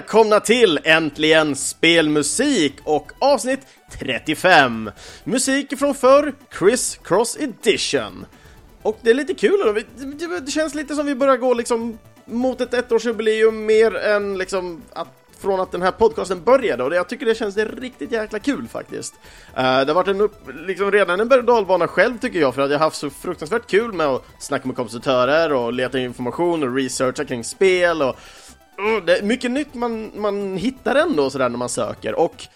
Välkomna till Äntligen Spelmusik och avsnitt 35! Musik från förr, Chris Cross Edition. Och det är lite kul, då. det känns lite som vi börjar gå liksom mot ett ettårsjubileum mer än liksom att från att den här podcasten började och jag tycker det känns riktigt jäkla kul faktiskt. Uh, det har varit en upp, liksom redan en berg dalbana själv tycker jag för att jag har haft så fruktansvärt kul med att snacka med kompositörer och leta information och researcha kring spel och det är mycket nytt man, man hittar ändå sådär när man söker och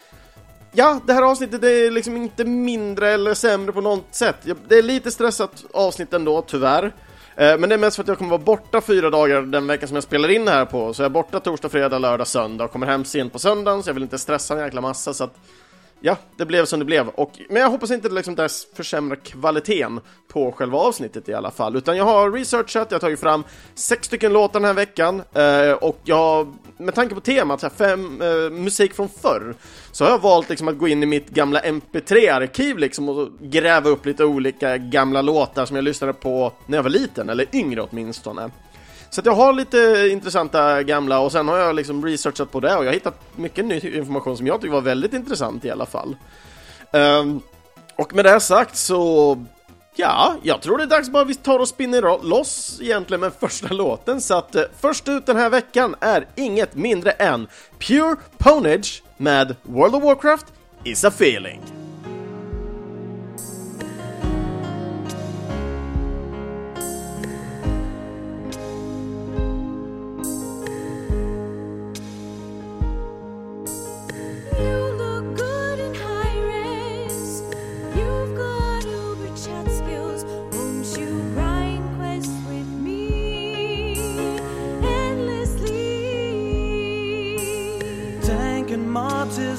Ja, det här avsnittet är liksom inte mindre eller sämre på något sätt. Det är lite stressat avsnitt ändå, tyvärr. Eh, men det är mest för att jag kommer vara borta fyra dagar den veckan som jag spelar in det här på. Så jag är borta torsdag, fredag, lördag, söndag och kommer hem sent på söndagen så jag vill inte stressa en jäkla massa så att ja, det blev som det blev. Och, men jag hoppas inte liksom det liksom där försämrar kvaliteten på själva avsnittet i alla fall. Utan jag har researchat, jag har tagit fram sex stycken låtar den här veckan. Eh, och jag, med tanke på temat, här, fem, eh, musik från förr, så har jag valt liksom att gå in i mitt gamla MP3-arkiv liksom och gräva upp lite olika gamla låtar som jag lyssnade på när jag var liten, eller yngre åtminstone. Så jag har lite intressanta gamla och sen har jag liksom researchat på det och jag har hittat mycket ny information som jag tycker var väldigt intressant i alla fall. Um, och med det sagt så Ja, jag tror det är dags bara att vi tar och spinner loss egentligen med första låten så att uh, först ut den här veckan är inget mindre än Pure Ponage med World of Warcraft is a feeling.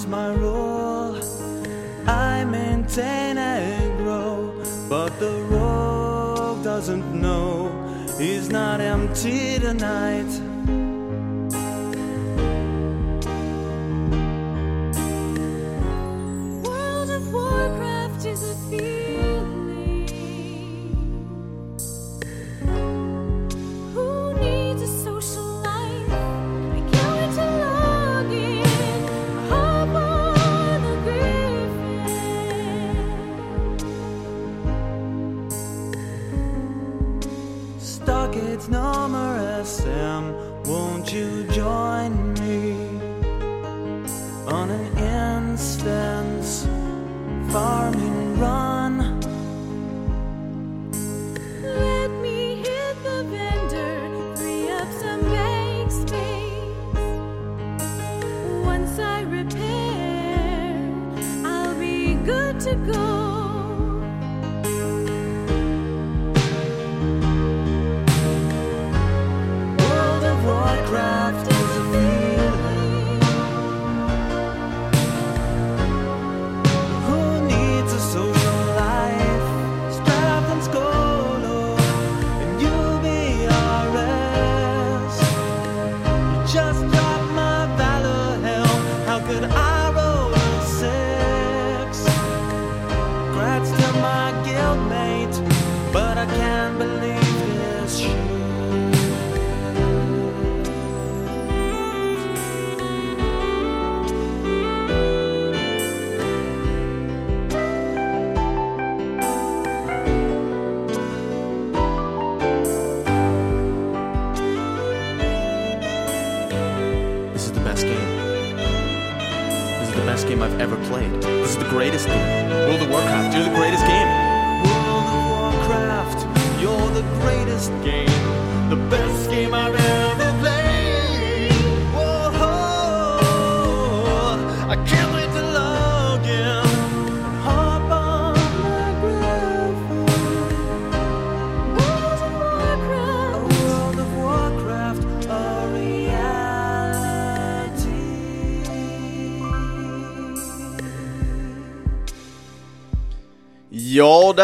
my role. I maintain and grow, but the road doesn't know. It's not empty tonight.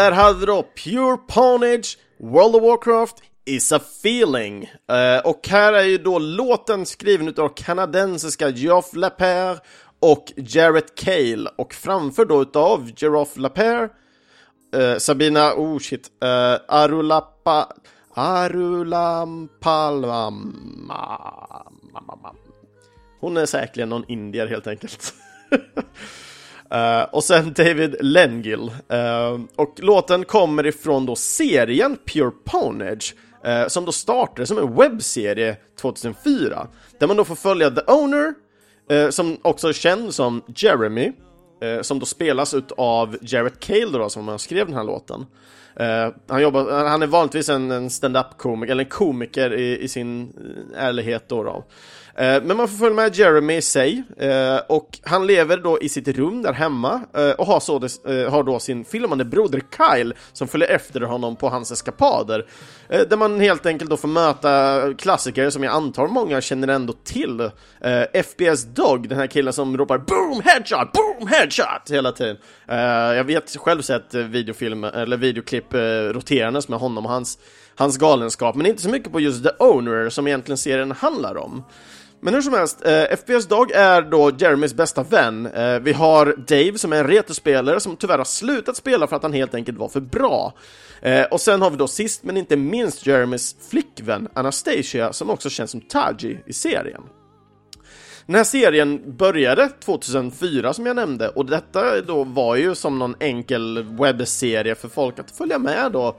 Där hade vi då Pure Ponage, World of Warcraft, Is a feeling. Uh, och här är ju då låten skriven utav kanadensiska Geoff Lapere och Jarrett Cale och framför då utav Geoff Lapere, uh, eh, Sabina, oh shit, uh, Arulapa, Arulampalama. Hon är säkerligen någon indier helt enkelt. Uh, och sen David Lengill. Uh, och låten kommer ifrån då serien Pure Ponage, uh, som då startade som en webbserie 2004, där man då får följa The Owner, som också är känd som Jeremy, som då spelas av Jarrett Cale då, som han skrev den här låten. han, jobbar, han är vanligtvis en, en stand-up komiker, eller en komiker i, i sin ärlighet då. då. Eh, men man får följa med Jeremy i sig, eh, och han lever då i sitt rum där hemma eh, och har, så har då sin filmande broder Kyle som följer efter honom på hans eskapader. Där man helt enkelt då får möta klassiker som jag antar många känner ändå till. FBS Dog, den här killen som ropar BOOM HEADSHOT! BOOM HEADSHOT! hela tiden. Jag vet själv sett videofilm, eller videoklipp roterandes med honom och hans, hans galenskap, men inte så mycket på just The Owner som egentligen serien handlar om. Men hur som helst, eh, FPS Dog är då Jeremys bästa vän. Eh, vi har Dave som är en retrospelare som tyvärr har slutat spela för att han helt enkelt var för bra. Eh, och sen har vi då sist men inte minst Jeremys flickvän Anastasia som också känns som Taji i serien. Den här serien började 2004 som jag nämnde och detta då var ju som någon enkel webbserie för folk att följa med då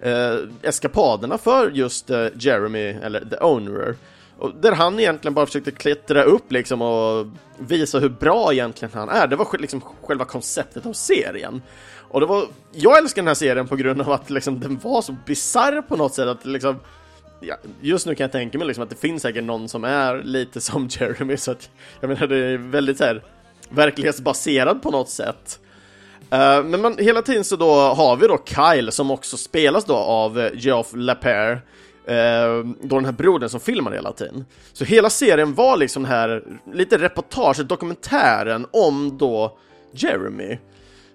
eh, eskapaderna för just eh, Jeremy, eller The Owner. Och där han egentligen bara försökte klättra upp liksom och visa hur bra egentligen han är. Det var liksom själva konceptet av serien. Och det var, jag älskar den här serien på grund av att liksom, den var så bizarr på något sätt att liksom ja, just nu kan jag tänka mig liksom att det finns säkert någon som är lite som Jeremy så att jag menar det är väldigt så här verklighetsbaserad på något sätt. Uh, men man, hela tiden så då har vi då Kyle som också spelas då av eh, Geoff Lapere Eh, då den här brodern som filmar hela tiden. Så hela serien var liksom den här lite reportage, dokumentären om då Jeremy.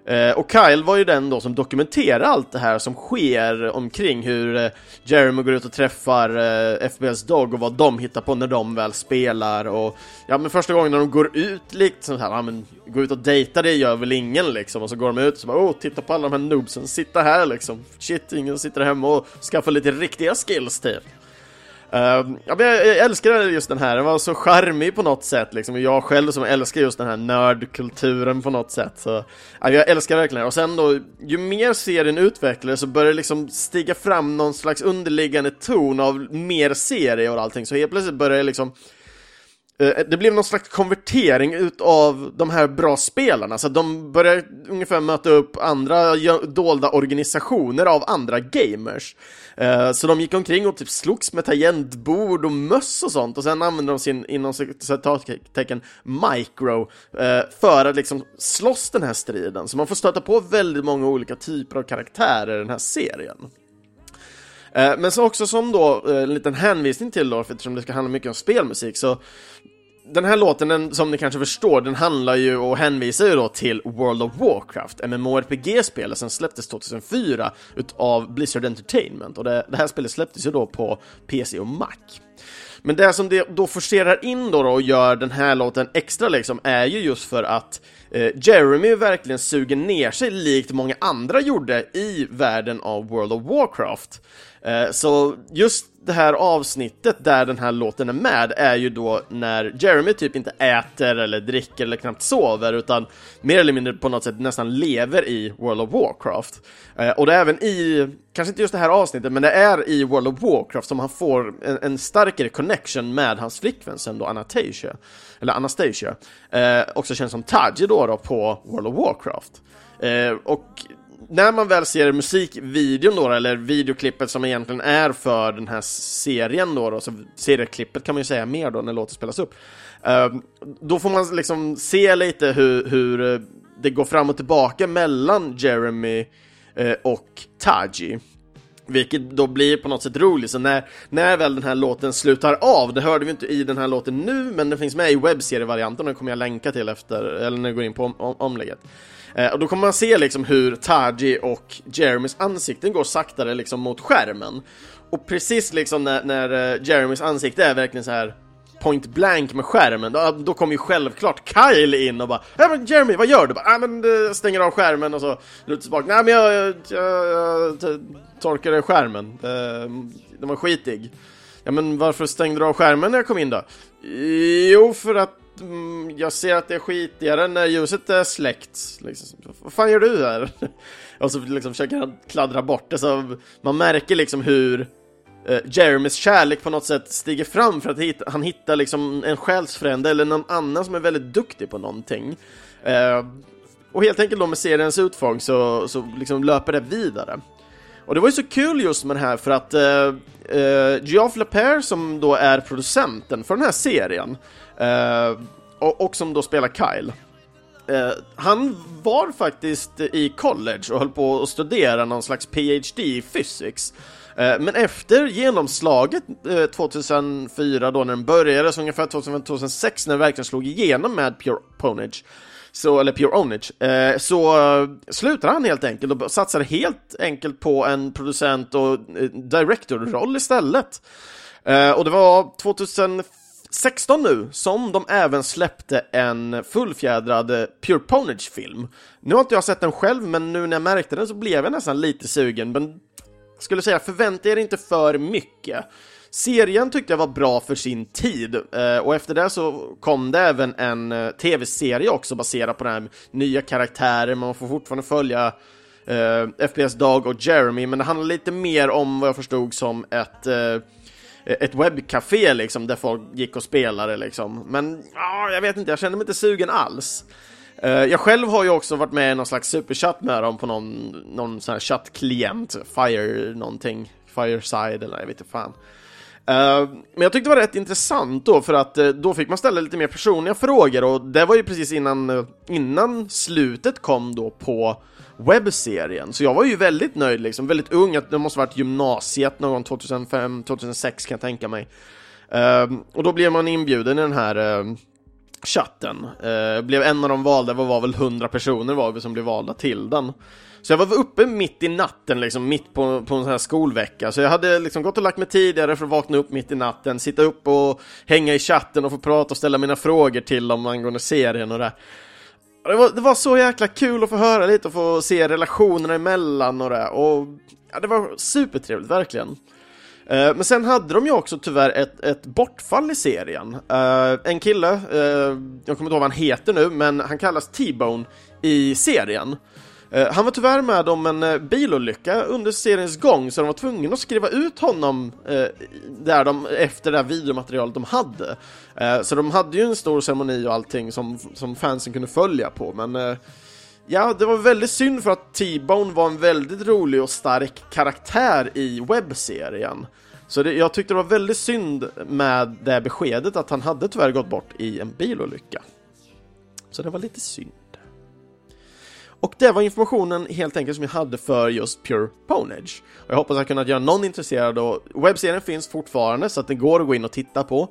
Eh, och Kyle var ju den då som dokumenterar allt det här som sker omkring hur eh, Jeremy går ut och träffar eh, FBLs FBS Dog och vad de hittar på när de väl spelar och ja men första gången när de går ut liksom här, ja men gå ut och dejta det gör väl ingen liksom och så går de ut och så bara oh titta på alla de här noobsen, sitta här liksom shit, ingen sitter hemma och skaffar lite riktiga skills typ. Uh, ja, men jag, jag älskar just den här, den var så charmig på något sätt liksom, jag själv som älskar just den här nördkulturen på något sätt så, ja, jag älskar verkligen och sen då, ju mer serien utvecklades så började det liksom stiga fram någon slags underliggande ton av mer serie och allting, så helt plötsligt började det liksom eh, det blev någon slags konvertering utav de här bra spelarna, så de började ungefär möta upp andra dolda organisationer av andra gamers. Eh, så de gick omkring och typ slogs med tangentbord och möss och sånt och sen använde de sin, inom citattecken, micro eh, för att liksom slåss den här striden. Så man får stöta på väldigt många olika typer av karaktärer i den här serien. Eh, men så också som då en liten hänvisning till då, eftersom det ska handla mycket om spelmusik, så den här låten, den, som ni kanske förstår, den handlar ju och hänvisar ju då till World of Warcraft, MMORPG-spelet som släpptes 2004 utav Blizzard Entertainment och det, det här spelet släpptes ju då på PC och Mac. Men det som det då forcerar in då, då och gör den här låten extra liksom är ju just för att eh, Jeremy verkligen suger ner sig likt många andra gjorde i världen av World of Warcraft. Eh, så just det här avsnittet där den här låten är med är ju då när Jeremy typ inte äter eller dricker eller knappt sover utan mer eller mindre på något sätt nästan lever i World of Warcraft. Eh, och det är även i, kanske inte just det här avsnittet, men det är i World of Warcraft som han får en, en starkare connection med hans flickvän sen då Anastasia, eller Anastasia, eh, också känns som Taji då, då på World of Warcraft. Eh, och när man väl ser musikvideon då, eller videoklippet som egentligen är för den här serien då, då så serieklippet kan man ju säga mer då när låten spelas upp, ehm, då får man liksom se lite hur, hur eh, det går fram och tillbaka mellan Jeremy eh, och Taji. Vilket då blir på något sätt roligt, så när, när väl den här låten slutar av, det hörde vi inte i den här låten nu, men den finns med i webbserievarianten och den kommer jag länka till efter, eller när jag går in på om, om, omlägget. Eh, och då kommer man se liksom hur Taji och Jeremys ansikten går saktare liksom mot skärmen. Och precis liksom när, när eh, Jeremys ansikte är verkligen så här point blank med skärmen, då, då kommer ju självklart Kyle in och bara ja men Jeremy, vad gör du? ”Äh, men jag stänger av skärmen och så lutar tillbaka, nej men jag, jag, jag, jag torkade skärmen, eh, den var skitig. Ja men varför stängde du av skärmen när jag kom in då? Jo, för att mm, jag ser att det är skitigare när ljuset är släckt. Liksom, vad fan gör du här? Och så liksom försöker han kladdra bort det, så man märker liksom hur eh, Jeremys kärlek på något sätt stiger fram för att hitta, han hittar liksom en själsfrände eller någon annan som är väldigt duktig på någonting. Eh, och helt enkelt då med seriens utfång så, så liksom löper det vidare. Och det var ju så kul just med det här för att eh, eh, Geoff LePere som då är producenten för den här serien Eh, och, och, som då spelar Kyle eh, han var faktiskt i college och höll på att studera någon slags PhD i physics eh, men efter genomslaget 2004 då när den började, så ungefär 2005-2006 när den verkligen slog igenom med Pure Ponage så, eller Pure Ownage, så slutade han helt enkelt och satsade helt enkelt på en producent och director-roll istället. Och det var 2016 nu som de även släppte en fullfjädrad eh, Pure Ponage-film. Nu har inte jag sett den själv, men nu när jag märkte den så blev jag nästan lite sugen, men skulle säga förvänta er inte för mycket. Serien tyckte jag var bra för sin tid eh, och efter det så kom det även en eh, tv-serie också baserad på den här nya karaktärer, man får fortfarande följa FPS Dag och Jeremy, men det handlar lite mer om vad jag förstod som ett Eh, ett webbcafé liksom, där folk gick och spelade liksom. Men ja, jag vet inte, jag kände mig inte sugen alls. Eh, jag själv har ju också varit med i någon slags superchatt med dem på någon, någon sån här chattklient, Fire någonting, Fireside eller jag vet inte fan. Eh, men jag tyckte det var rätt intressant då, för att då fick man ställa lite mer personliga frågor och det var ju precis innan, innan slutet kom då på webbserien. Så jag var ju väldigt nöjd liksom, väldigt ung, det måste varit gymnasiet någon gång 2005, 2006 kan jag tänka mig. Ehm, och då blev man inbjuden i den här ehm, chatten. Ehm, blev en av de valda, det var väl 100 personer var vi som blev valda till den. Så jag var uppe mitt i natten, liksom, mitt på, på en sån här skolvecka. Så jag hade liksom gått och lagt mig tidigare för att vakna upp mitt i natten, sitta upp och hänga i chatten och få prata och ställa mina frågor till dem angående serien och det. Det var, det var så jäkla kul att få höra lite och få se relationerna emellan och det. Och ja, det var supertrevligt, verkligen. Eh, men sen hade de ju också tyvärr ett, ett bortfall i serien. Eh, en kille, eh, jag kommer inte ihåg vad han heter nu, men han kallas T-Bone i serien. Eh, han var tyvärr med om en eh, bilolycka under seriens gång, så de var tvungna att skriva ut honom eh, där de, efter det här videomaterialet de hade. så de hade ju en stor ceremoni och allting som, som fansen kunde följa på, men Ja, det var väldigt synd för att T-Bone var en väldigt rolig och stark karaktär i webbserien. Så det, jag tyckte det var väldigt synd med det beskedet att han hade tyvärr gått bort i en bilolycka. Så det var lite synd. Och det var informationen helt enkelt som jag hade för just Pure Ponage. Och jag hoppas att jag kunnat göra någon intresserad och webbserien finns fortfarande så att den går att gå in och titta på.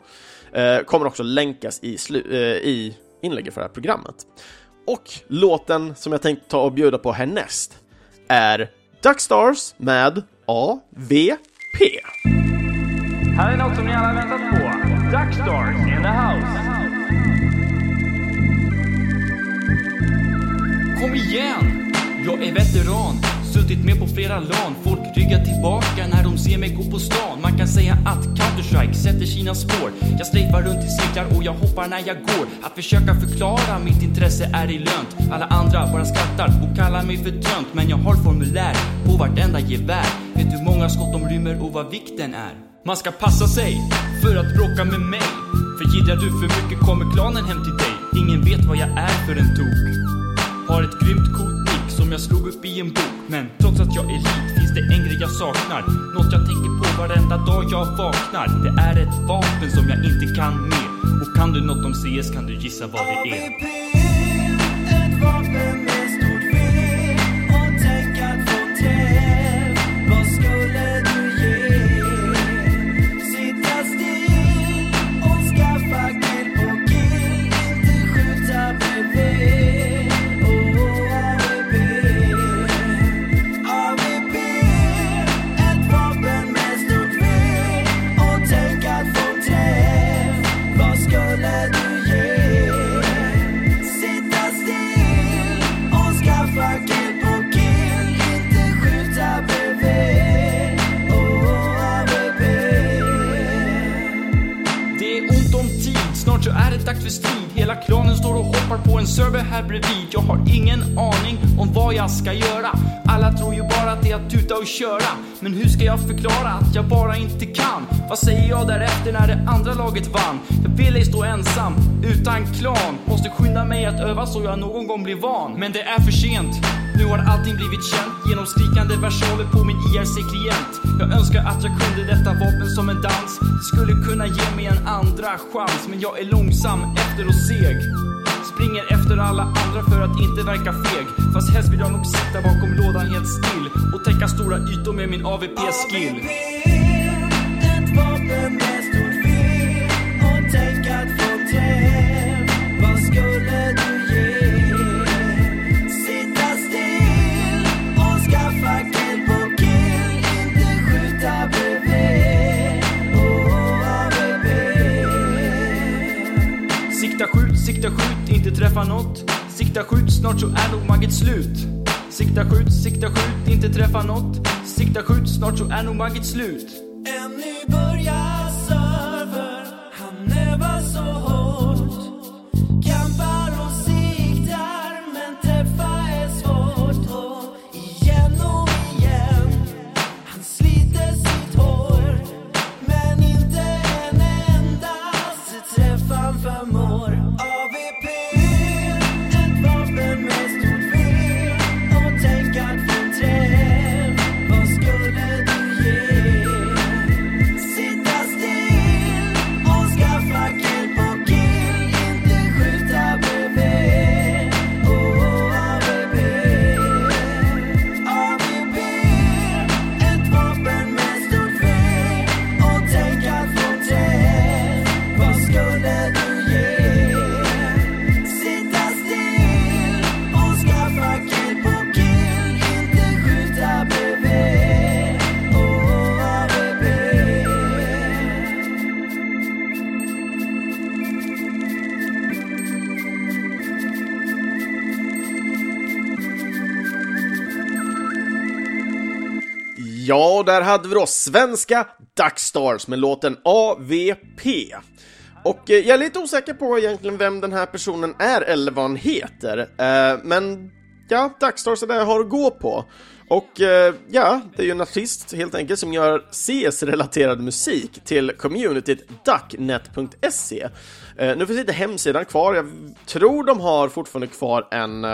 Eh, kommer också länkas i, eh, i inlägget för det här programmet. Och låten som jag tänkte ta och bjuda på härnäst är Duckstars med AVP. Här är något som ni alla väntat på. Duckstars in the house. Kom igen! Jag är veteran, suttit med på flera LAN. Folk ryggar tillbaka när de ser mig gå på stan. Man kan säga att Counter-Strike sätter sina spår. Jag strejfar runt i cirklar och jag hoppar när jag går. Att försöka förklara mitt intresse är i lönt. Alla andra bara skrattar och kallar mig för tönt. Men jag har formulär på vartenda gevär. Vet hur många skott de rymmer och vad vikten är. Man ska passa sig för att bråka med mig. För gillar du för mycket kommer klanen hem till dig. Ingen vet vad jag är för en tok. Har ett grymt coolt nick som jag slog upp i en bok. Men trots att jag är rik finns det en grej jag saknar. Något jag tänker på varenda dag jag vaknar. Det är ett vapen som jag inte kan med. Och kan du något om CS kan du gissa vad det är. AVP, ett vapen här bredvid. Jag har ingen aning om vad jag ska göra. Alla tror ju bara att det är att tuta och köra. Men hur ska jag förklara att jag bara inte kan? Vad säger jag därefter när det andra laget vann? Jag vill ej stå ensam, utan klan. Måste skynda mig att öva så jag någon gång blir van. Men det är för sent. Nu har allting blivit känt genom skrikande versaler på min IRC-klient. Jag önskar att jag kunde detta vapen som en dans. Det skulle kunna ge mig en andra chans, men jag är långsam efter och seg. Springer efter alla andra för att inte verka feg. Fast helst vill jag nog sitta bakom lådan helt still och täcka stora ytor med min AVP-skill. Ett Sikta skjut, inte träffa nåt Sikta skjut, snart så är nog magget slut. Sikta skjut, sikta skjut, inte träffa nåt Sikta skjut, snart så är nog magget slut. En nybörjarserver, Ja, där hade vi då svenska Duckstars med låten AVP. Och eh, jag är lite osäker på egentligen vem den här personen är eller vad han heter. Eh, men ja, Duckstars är det jag har att gå på. Och eh, ja, det är ju en artist helt enkelt som gör CS-relaterad musik till communityt ducknet.se. Eh, nu finns inte hemsidan kvar, jag tror de har fortfarande kvar en, eh,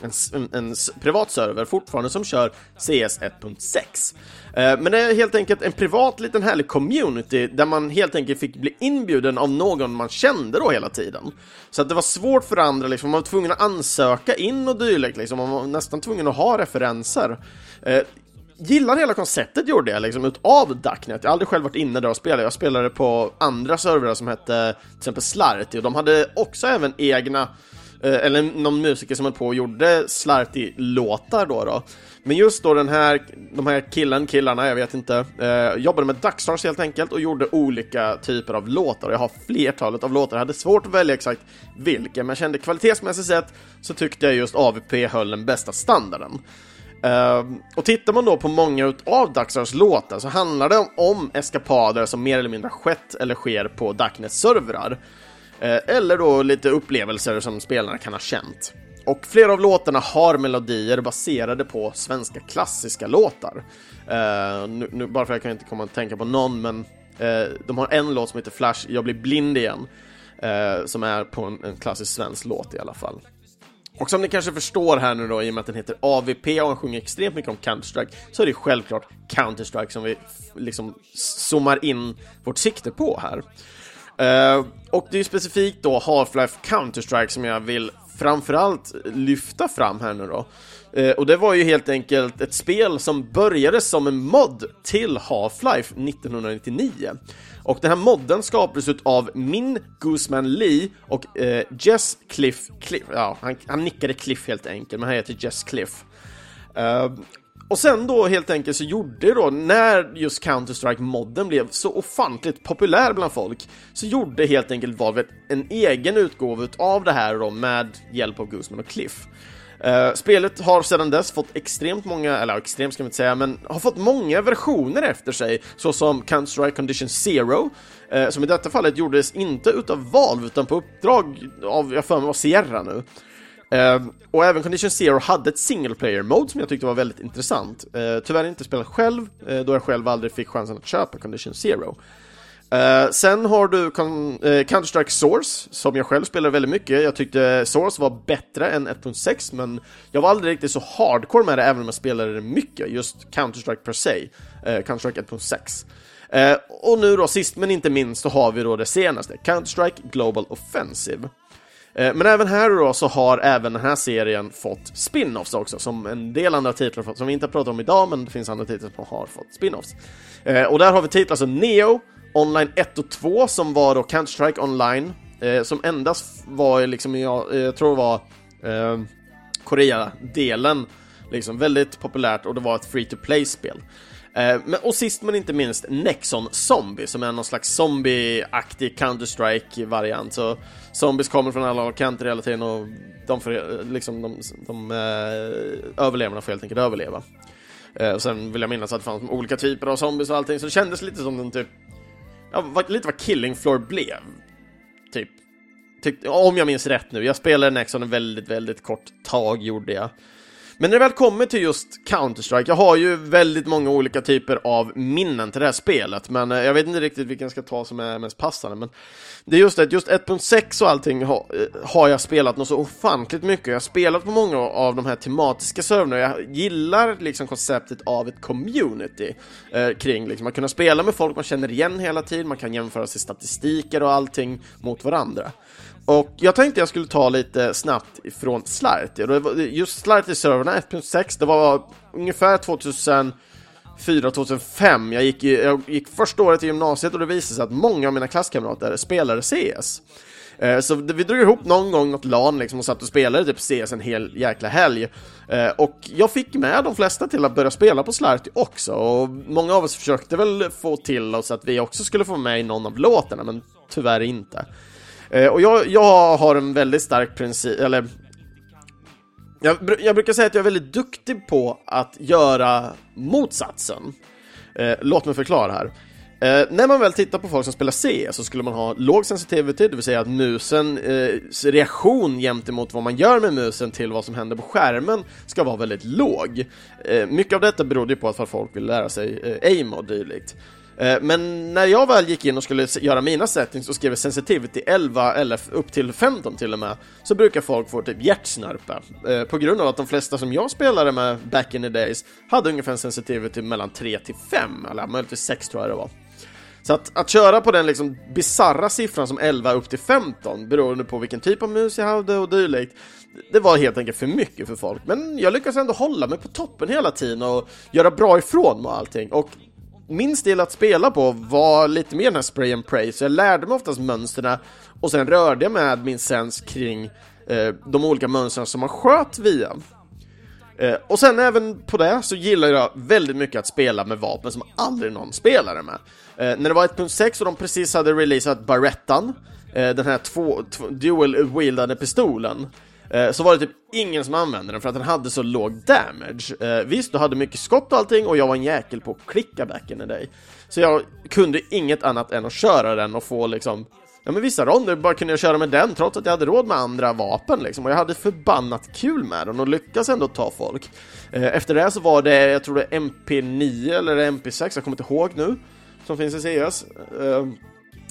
en, en, en privat server fortfarande som kör CS 1.6. Eh, men det är helt enkelt en privat liten härlig community där man helt enkelt fick bli inbjuden av någon man kände då hela tiden. Så att det var svårt för andra, liksom, man var tvungen att ansöka in och dylikt, liksom. man var nästan tvungen att ha referenser. Eh, gillar hela konceptet gjorde jag liksom utav Ducknet. Jag har aldrig själv varit inne där och spelat. Jag spelade på andra servrar som hette till exempel Slarty och de hade också även egna Eh, eller någon musiker som höll på och gjorde Slarty-låtar då, då. Men just då den här, de här killen, killarna, jag vet inte, eh, jobbade med Duckstars helt enkelt och gjorde olika typer av låtar. Jag har flertalet av låtar, jag hade svårt att välja exakt vilken, men jag kände kvalitetsmässigt sett så tyckte jag just AVP höll den bästa standarden. Ehm, och tittar man då på många av Duckstars låtar så handlar det om, om eskapader som mer eller mindre skett eller sker på Ducknets servrar. Eh, eller då lite upplevelser som spelarna kan ha känt. Och flera av låtarna har melodier baserade på svenska klassiska låtar. Uh, nu, nu, bara för att jag kan inte komma att tänka på någon, men uh, de har en låt som heter Flash, jag blir blind igen. uh, som är på en, en klassisk svensk låt i alla fall. Och som ni kanske förstår här nu då, i och med att den heter AVP och han sjunger extremt mycket om Counter-Strike, så är det självklart Counter-Strike som vi liksom zoomar in vårt sikte på här. Uh, och det är ju specifikt då Half-Life Counter-Strike som jag vill framförallt lyfta fram här nu då. Eh, och det var ju helt enkelt ett spel som började som en mod till Half-Life 1999. Och den här modden skapades av Min Guzman Lee och eh, Jess Cliff, Cliff ja, han, han nickade Cliff helt enkelt, men han heter Jess Cliff. Eh, och sen då helt enkelt så gjorde då, när just Counter-Strike-modden blev så ofantligt populär bland folk, så gjorde helt enkelt Valve en egen utgåva av det här då med hjälp av Guzman och Cliff. Uh, spelet har sedan dess fått extremt många, eller extremt ska man inte säga, men har fått många versioner efter sig, såsom Counter-Strike Condition Zero, uh, som i detta fallet gjordes inte utav Valve utan på uppdrag av, jag för mig var Sierra nu. Ehm, och även Condition Zero hade ett single player mode som jag tyckte var väldigt intressant. Uh, tyvärr inte spelat själv, uh, då jag själv aldrig fick chansen att köpa Condition Zero. Ehm, sen har du Con- eh, Counter-Strike Source, som jag själv spelar väldigt mycket. Jag tyckte Source var bättre än 1.6, men jag var aldrig riktigt så hardcore med det, även om jag spelade det mycket, just Counter-Strike per se, eh, Counter-Strike 1.6. Och nu då, sist men inte minst, så har vi då det senaste, Counter-Strike Global Offensive. Eh, men även här då så har även den här serien fått spin-offs också, som en del andra titlar fått, som vi inte har pratat om idag, men det finns andra titlar som har fått spin-offs. Eh, och där har vi titlar som Neo, Online 1 och 2 som var då Counter-Strike Online, eh, som endast var liksom, jag, jag tror det var eh, Korea-delen, liksom väldigt populärt och det var ett free-to-play-spel. Eh, och sist men inte minst Nexon Zombie som är någon slags zombie-aktig Counter-Strike-variant. Så zombies kommer från alla kanter hela tiden och de, för, eh, liksom, de, de eh, överlevarna får helt enkelt överleva. Eh, och sen vill jag minnas att det fanns olika typer av zombies och allting, så det kändes lite som den typ, ja, vad- lite vad Killing Floor blev. Typ. Tyck, om jag minns rätt nu, jag spelade Nexon en väldigt, väldigt kort tag gjorde jag. Men när det väl kommer till just Counter-Strike, jag har ju väldigt många olika typer av minnen till det här spelet, men eh, jag vet inte riktigt vilken jag ska ta som är mest passande, men det är just det, just 1.6 och allting har, eh, har jag spelat något så ofantligt mycket. Jag har spelat på många av de här tematiska servrarna, jag gillar liksom konceptet av ett community eh, kring liksom, att kunna spela med folk man känner igen hela tiden, man kan jämföra sig statistiker och allting mot varandra. Och jag tänkte jag skulle ta lite snabbt ifrån Slarty, just Slarty-servrarna 1.6, det var ungefär 2004-2005, jag gick, jag gick första året i gymnasiet och det visade sig att många av mina klasskamrater spelade CS. Eh, så vi drog ihop någon gång något LAN liksom och satt och spelade typ CS en hel jäkla helg. Eh, och jag fick med de flesta till att börja spela på Slarty också, och många av oss försökte väl få till oss att vi också skulle få med i någon av låtarna, men tyvärr inte. Eh, och jag, jag har en väldigt stark princip, eller jag, jag brukar säga att jag är väldigt duktig på att göra motsatsen. Eh, låt mig förklara här. Eh, när man väl tittar på folk som spelar C så skulle man ha låg sensitivity, det vill säga att musen eh, reaktion gentemot vad man gör med musen till vad som händer på skärmen ska vara väldigt låg. Eh, mycket av detta berodde ju på att folk vill lära sig eh, aim och dylikt. Eh, men när jag väl gick in och skulle göra mina settings och skrev sensitivity 11 eller upp till 15 till och med, så brukar folk få typ hjärtsnörpa. Eh, på grund av att de flesta som jag spelade med back in the days hade ungefär en sensitivity mellan 3 till 5, eller möjligtvis 6 tror jag det var. Så att, att köra på den liksom bizarra siffran som 11 upp till 15 beroende på vilken typ av mus jag hade och dylikt det var helt enkelt för mycket för folk. Men jag lyckades ändå hålla mig på toppen hela tiden och göra bra ifrån mig och allting. Och min stil att spela på var lite mer den här spray and pray, så jag lärde mig oftast mönsterna och sen rörde jag med min sens kring eh, de olika mönstren som man sköt via. Eh, och sen även på det så gillar jag väldigt mycket att spela med vapen som aldrig någon spelade med. Eh, när det var 1.6 och de precis hade releasat Barettan, eh, den här två, två, dual-wieldade pistolen, Eh, så var det typ ingen som använde den för att den hade så låg damage. Eh, visst, du hade mycket skott och allting och jag var en jäkel på att klicka back in the day. Så jag kunde inget annat än att köra den och få liksom Ja men vissa ronder bara kunde jag köra med den trots att jag hade råd med andra vapen liksom och jag hade förbannat kul med den och lyckas ändå ta folk. Eh, efter det så var det, jag tror det är MP9 eller MP6, jag kommer inte ihåg nu, som finns i CS.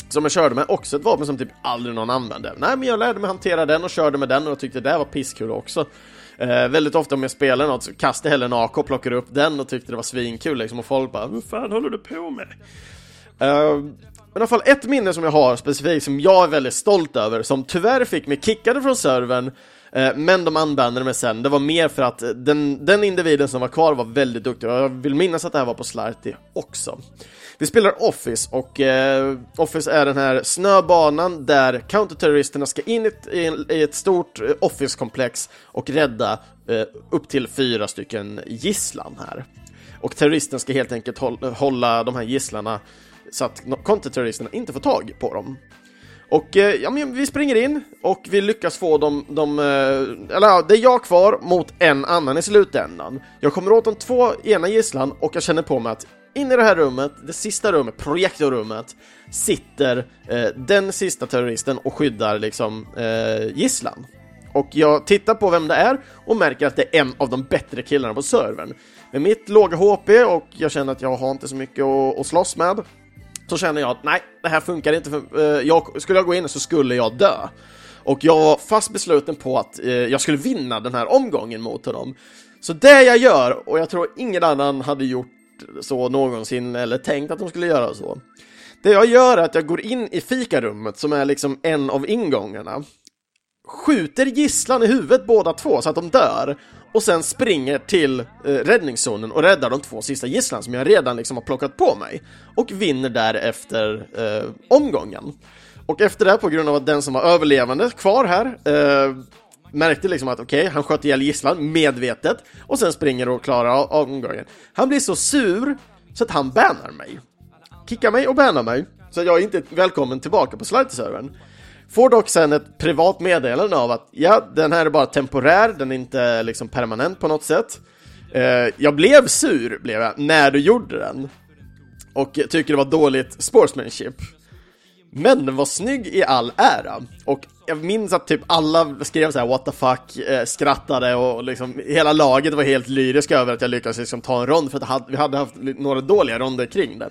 Som jag körde med, också ett vapen som typ aldrig någon använde. Nej men jag lärde mig hantera den och körde med den och tyckte det var pisskul också. Eh, väldigt ofta om jag spelar något så kastar jag hellre en AK och plockar upp den och tyckte det var svinkul liksom och folk bara Vad fan håller du på med? Eh, men i alla fall ett minne som jag har specifikt som jag är väldigt stolt över, som tyvärr fick mig kickade från servern, eh, men de anbandade mig sen. Det var mer för att den, den individen som var kvar var väldigt duktig och jag vill minnas att det här var på Slarty också. Vi spelar Office och eh, Office är den här snöbanan där counterterroristerna ska in i ett, i ett stort eh, Office-komplex och rädda eh, upp till fyra stycken gisslan här. Och terroristen ska helt enkelt eh, hålla de här gisslarna så att counterterroristerna inte får tag på dem. Och eh, ja, men vi springer in och vi lyckas få dem, de, eller ja, det är jag kvar mot en annan i slutändan. Jag kommer åt de två ena gisslan och jag känner på mig att in i det här rummet, det sista rummet, projektorrummet, sitter eh, den sista terroristen och skyddar liksom eh, gisslan. Och jag tittar på vem det är och märker att det är en av de bättre killarna på servern. Med mitt låga HP och jag känner att jag har inte så mycket att, att slåss med så känner jag att nej, det här funkar inte. För, eh, jag, skulle jag gå in så skulle jag dö. Och jag var fast besluten på att eh, jag skulle vinna den här omgången mot honom. Så det jag gör, och jag tror ingen annan hade gjort så någonsin eller tänkt att de skulle göra så. Det jag gör är att jag går in i fikarummet som är liksom en av ingångarna skjuter gisslan i huvudet båda två så att de dör och sen springer till eh, räddningszonen och räddar de två sista gisslan som jag redan liksom har plockat på mig och vinner därefter eh, omgången. Och efter det, på grund av att den som var överlevande kvar här eh, märkte liksom att okej, okay, han sköt ihjäl gisslan medvetet och sen springer och klarar omgången. Han blir så sur så att han bannar mig. Kickar mig och bannar mig, så jag är inte välkommen tillbaka på Slide-servern. Får dock sen ett privat meddelande av att ja, den här är bara temporär, den är inte liksom permanent på något sätt. Eh, jag blev sur, blev jag, när du gjorde den. Och tycker det var dåligt sportsmanship. Men den var snygg i all ära. Och jag minns att typ alla skrev så här what the fuck, eh, skrattade och liksom hela laget var helt lyriska över att jag lyckades liksom ta en rond för att vi hade haft några dåliga ronder kring det.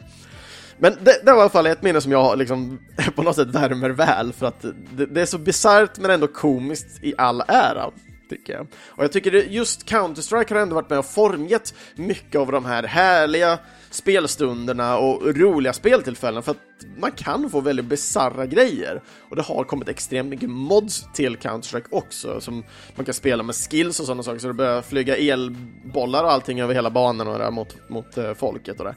Men det, det var i alla fall ett minne som jag liksom på något sätt värmer väl för att det, det är så bisarrt men ändå komiskt i all ära. Tycker jag. Och jag tycker det, just Counter-Strike har ändå varit med och formgett mycket av de här härliga spelstunderna och roliga speltillfällen för att man kan få väldigt bizarra grejer. Och det har kommit extremt mycket mods till Counter-Strike också som man kan spela med skills och sådana saker så det börjar flyga elbollar och allting över hela banan och där mot, mot eh, folket och det.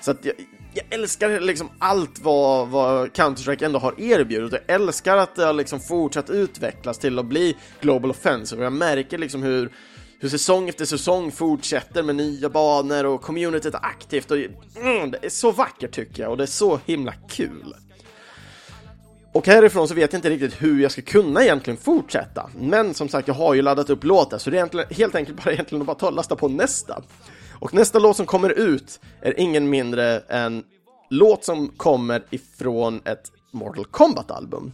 Så att jag, jag älskar liksom allt vad, vad Counter-Strike ändå har erbjudit. Jag älskar att det har liksom fortsatt utvecklas till att bli Global Offensive. Och jag märker liksom hur, hur säsong efter säsong fortsätter med nya banor och communityt är aktivt. Och, mm, det är så vackert tycker jag och det är så himla kul. Och härifrån så vet jag inte riktigt hur jag ska kunna egentligen fortsätta. Men som sagt, jag har ju laddat upp låtar så det är helt enkelt bara egentligen att bara lasta på nästa. Och nästa låt som kommer ut är ingen mindre än låt som kommer ifrån ett Mortal Kombat-album.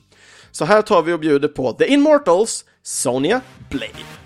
Så här tar vi och bjuder på The Immortals, Sonya Blade.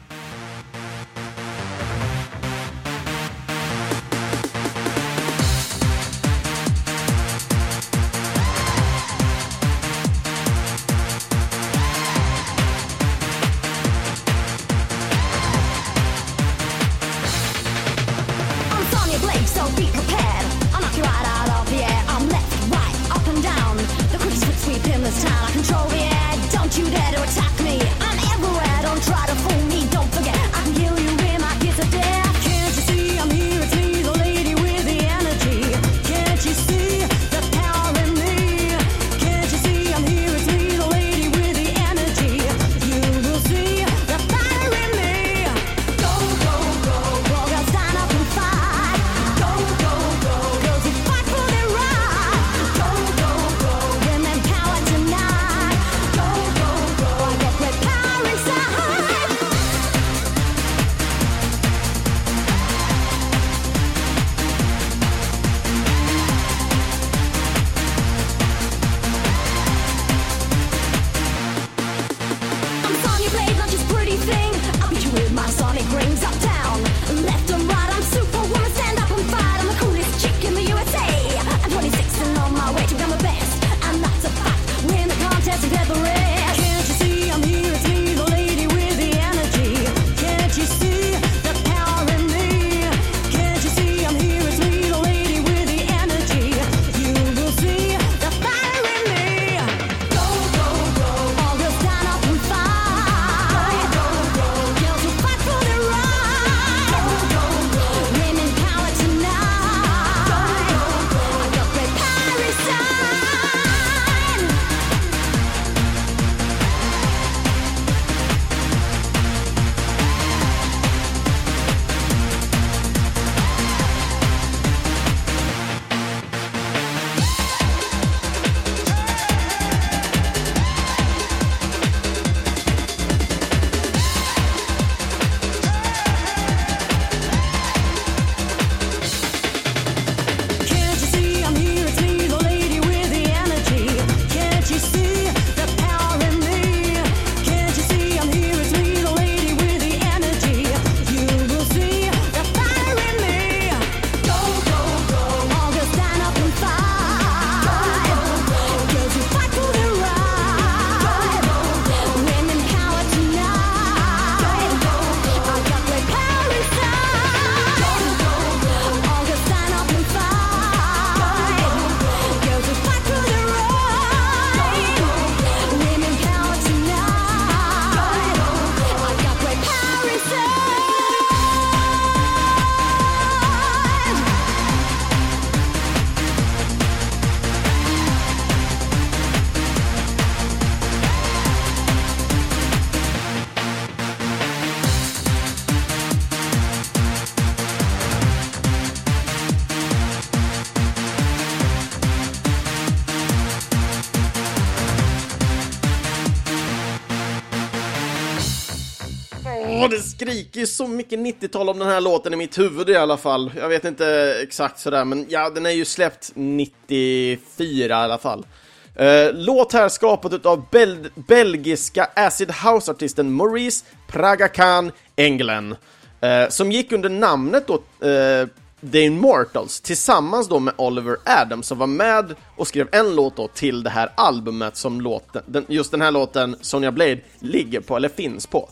Skriker ju så mycket 90-tal om den här låten i mitt huvud i alla fall. Jag vet inte exakt sådär, men ja, den är ju släppt 94 i alla fall. Eh, låt här skapad av bel belgiska acid house-artisten Maurice Pragakan Englen, eh, som gick under namnet då eh, The Immortals tillsammans då med Oliver Adams som var med och skrev en låt då till det här albumet som låten, den, just den här låten Sonja Blade ligger på, eller finns på.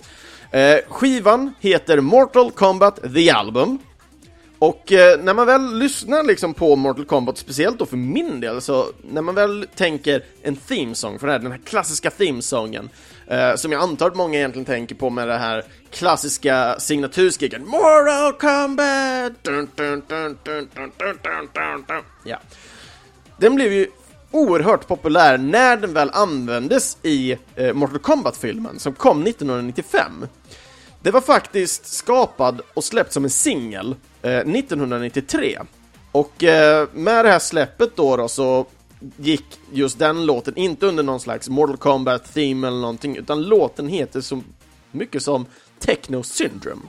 Eh, skivan heter Mortal Kombat The Album. Och eh, när man väl lyssnar liksom på Mortal Kombat, speciellt då för min del, så när man väl tänker en themesong för det här, den här klassiska themesången, eh, som jag antar att många egentligen tänker på med det här klassiska signaturskriket, Mortal Kombat! Ja. Den blev ju oerhört populär när den väl användes i eh, Mortal Kombat-filmen som kom 1995. Det var faktiskt skapad och släppt som en singel eh, 1993. Och eh, med det här släppet då, då så gick just den låten inte under någon slags Mortal Kombat theme eller någonting, utan låten heter så mycket som Techno Syndrome.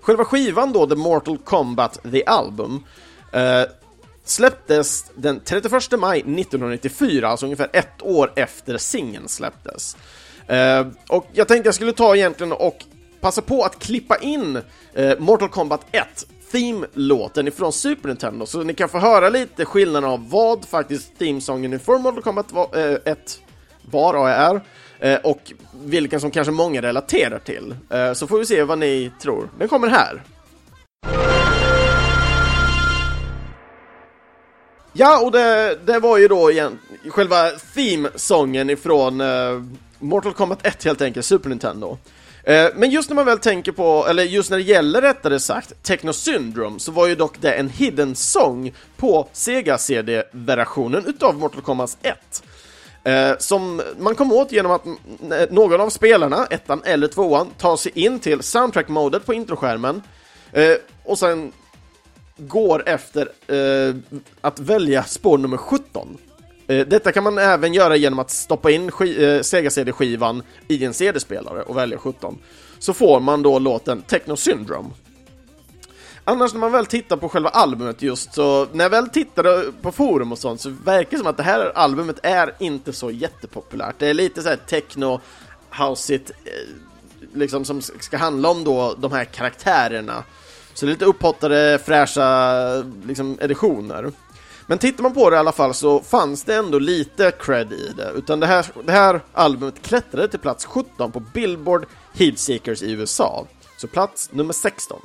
Själva skivan då, The Mortal Kombat The Album, eh, släpptes den 31 maj 1994, alltså ungefär ett år efter singeln släpptes. Eh, och jag tänkte jag skulle ta egentligen och passa på att klippa in eh, Mortal Kombat 1 Theme-låten ifrån Super Nintendo, så ni kan få höra lite skillnaden av vad faktiskt themesången ifrån Mortal Kombat 1 eh, var och är, eh, och vilken som kanske många relaterar till. Eh, så får vi se vad ni tror. Den kommer här. Ja, och det, det var ju då igen själva theme-sången ifrån Mortal Kombat 1 helt enkelt, Super Nintendo. Eh, men just när man väl tänker på, eller just när det gäller rättare sagt, Techno Syndrome så var ju dock det en hidden song på Sega CD-versionen utav Mortal Kombat 1. Eh, som man kom åt genom att någon av spelarna, ettan eller tvåan, tar sig in till soundtrack-modet på introskärmen eh, och sen går efter eh, att välja spår nummer 17. Eh, detta kan man även göra genom att stoppa in eh, Sega CD-skivan i en CD-spelare och välja 17. Så får man då låten Techno Syndrome. Annars när man väl tittar på själva albumet just så, när jag väl tittade på forum och sånt så verkar det som att det här albumet är inte så jättepopulärt. Det är lite såhär techno, houseigt, eh, liksom som ska handla om då de här karaktärerna. Så det är lite upphottade, fräscha liksom, editioner. Men tittar man på det i alla fall så fanns det ändå lite cred i det, utan det här, det här albumet klättrade till plats 17 på Billboard Heatseekers i USA. Så plats nummer 16.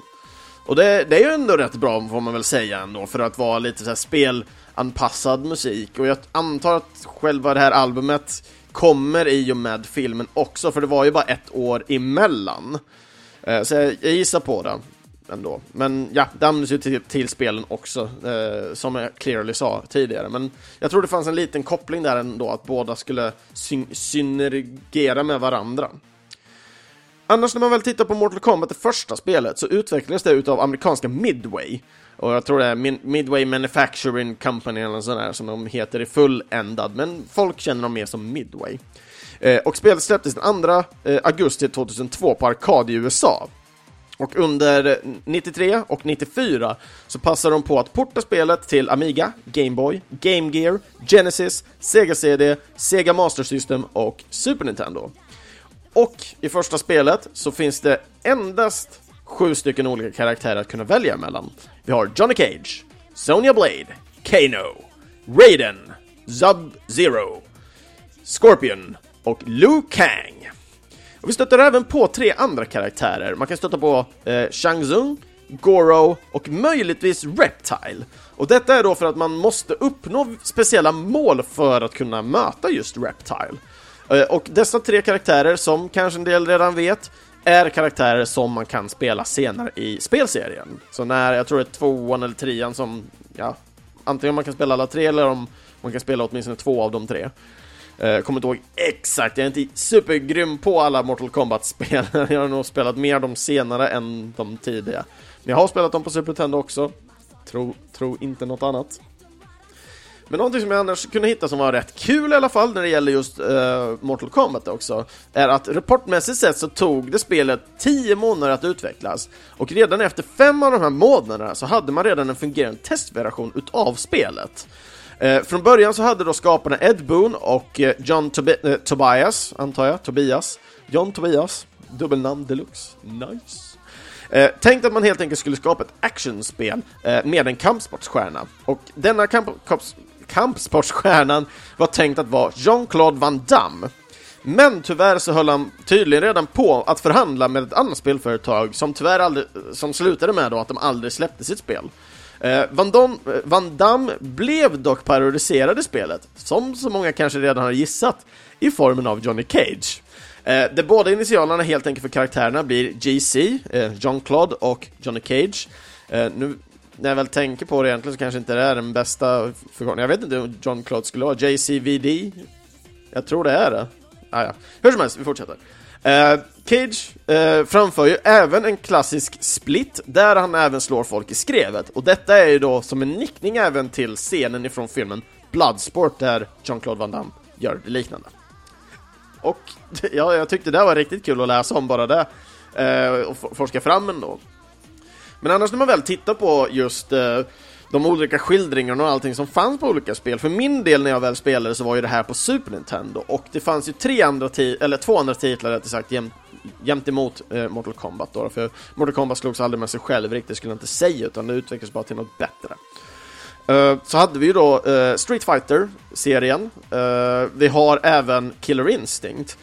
Och det, det är ju ändå rätt bra får man väl säga ändå för att vara lite så här spelanpassad musik och jag antar att själva det här albumet kommer i och med filmen också för det var ju bara ett år emellan. Eh, så jag, jag gissar på det ändå. Men ja, det används ju till, till spelen också, eh, som jag clearly sa tidigare. Men jag tror det fanns en liten koppling där ändå, att båda skulle syn synergera med varandra. Annars när man väl tittar på Mortal Kombat, det första spelet, så utvecklades det utav amerikanska Midway. Och jag tror det är Midway Manufacturing Company eller sånt där som de heter i fulländad, men folk känner dem mer som Midway. Eh, och spelet släpptes den 2 eh, augusti 2002 på arkad i USA. Och under 93 och 94 så passade de på att porta spelet till Amiga, Game Boy, Game Gear, Genesis, Sega CD, Sega Master System och Super Nintendo. Och i första spelet så finns det endast sju stycken olika karaktärer att kunna välja mellan. Vi har Johnny Cage, Sonya Blade, Kano, Raiden, Sub-Zero, Scorpion och Liu Kang. Och vi stöter även på tre andra karaktärer. Man kan stöta på eh, Shang Tsung, Goro och möjligtvis Reptile. Och detta är då för att man måste uppnå speciella mål för att kunna möta just Reptile. Eh, och dessa tre karaktärer, som kanske en del redan vet, är karaktärer som man kan spela senare i spelserien. Så när, jag tror det är tvåan eller trean som, ja, antingen man kan spela alla tre eller om man kan spela åtminstone två av de tre. Uh, kommer inte ihåg exakt, jag är inte supergrym på alla Mortal Kombat-spel. jag har nog spelat mer de senare än de tidiga. Men jag har spelat dem på Super Nintendo också. Tro, tro inte något annat. Men någonting som jag annars kunde hitta som var rätt kul i alla fall när det gäller just uh, Mortal Kombat också är att rapportmässigt sett så tog det spelet 10 månader att utvecklas och redan efter fem av de här månaderna så hade man redan en fungerande testversion utav spelet. Eh, från början så hade då skaparna Ed Boon och eh, John Tobi- eh, Tobias, antar jag, Tobias, John Tobias, dubbelnamn deluxe, nice. Eh, tänkt att man helt enkelt skulle skapa ett actionspel eh, med en kampsportsstjärna. Och denna kamp kampsportsstjärnan var tänkt att vara Jean-Claude Van Damme. Men tyvärr så höll han tydligen redan på att förhandla med ett annat spelföretag som tyvärr aldrig, som slutade med då att de aldrig släppte sitt spel. Eh, Van, Dom, eh, Van Damme blev dock parodiserad i spelet, som så många kanske redan har gissat, i formen av Johnny Cage. Eh, de båda initialerna helt enkelt för karaktärerna blir JC, eh, John Claude och Johnny Cage. Eh, nu när jag väl tänker på det egentligen så kanske inte det är den bästa förkortningen. Jag vet inte om John Claude skulle vara JCVD. Jag tror det är det. Ah, ja. Hur som helst, vi fortsätter. Eh, Cage eh, framför ju även en klassisk split där han även slår folk i skrevet och detta är ju då som en nickning även till scenen ifrån filmen Bloodsport där Jean-Claude Van Damme gör det liknande. Och ja, jag tyckte det var riktigt kul att läsa om bara det eh, och forska fram ändå. Men annars när man väl tittar på just eh, de olika skildringarna och allting som fanns på olika spel. För min del när jag väl spelade så var ju det här på Super Nintendo och det fanns ju tre andra eller två andra titlar rättare sagt jäm jämt emot eh, Mortal Kombat då. För Mortal Kombat slogs aldrig med sig själv riktigt skulle jag inte säga utan det utvecklades bara till något bättre. Uh, så hade vi ju då uh, Street Fighter-serien. uh, vi har även Killer Instinct.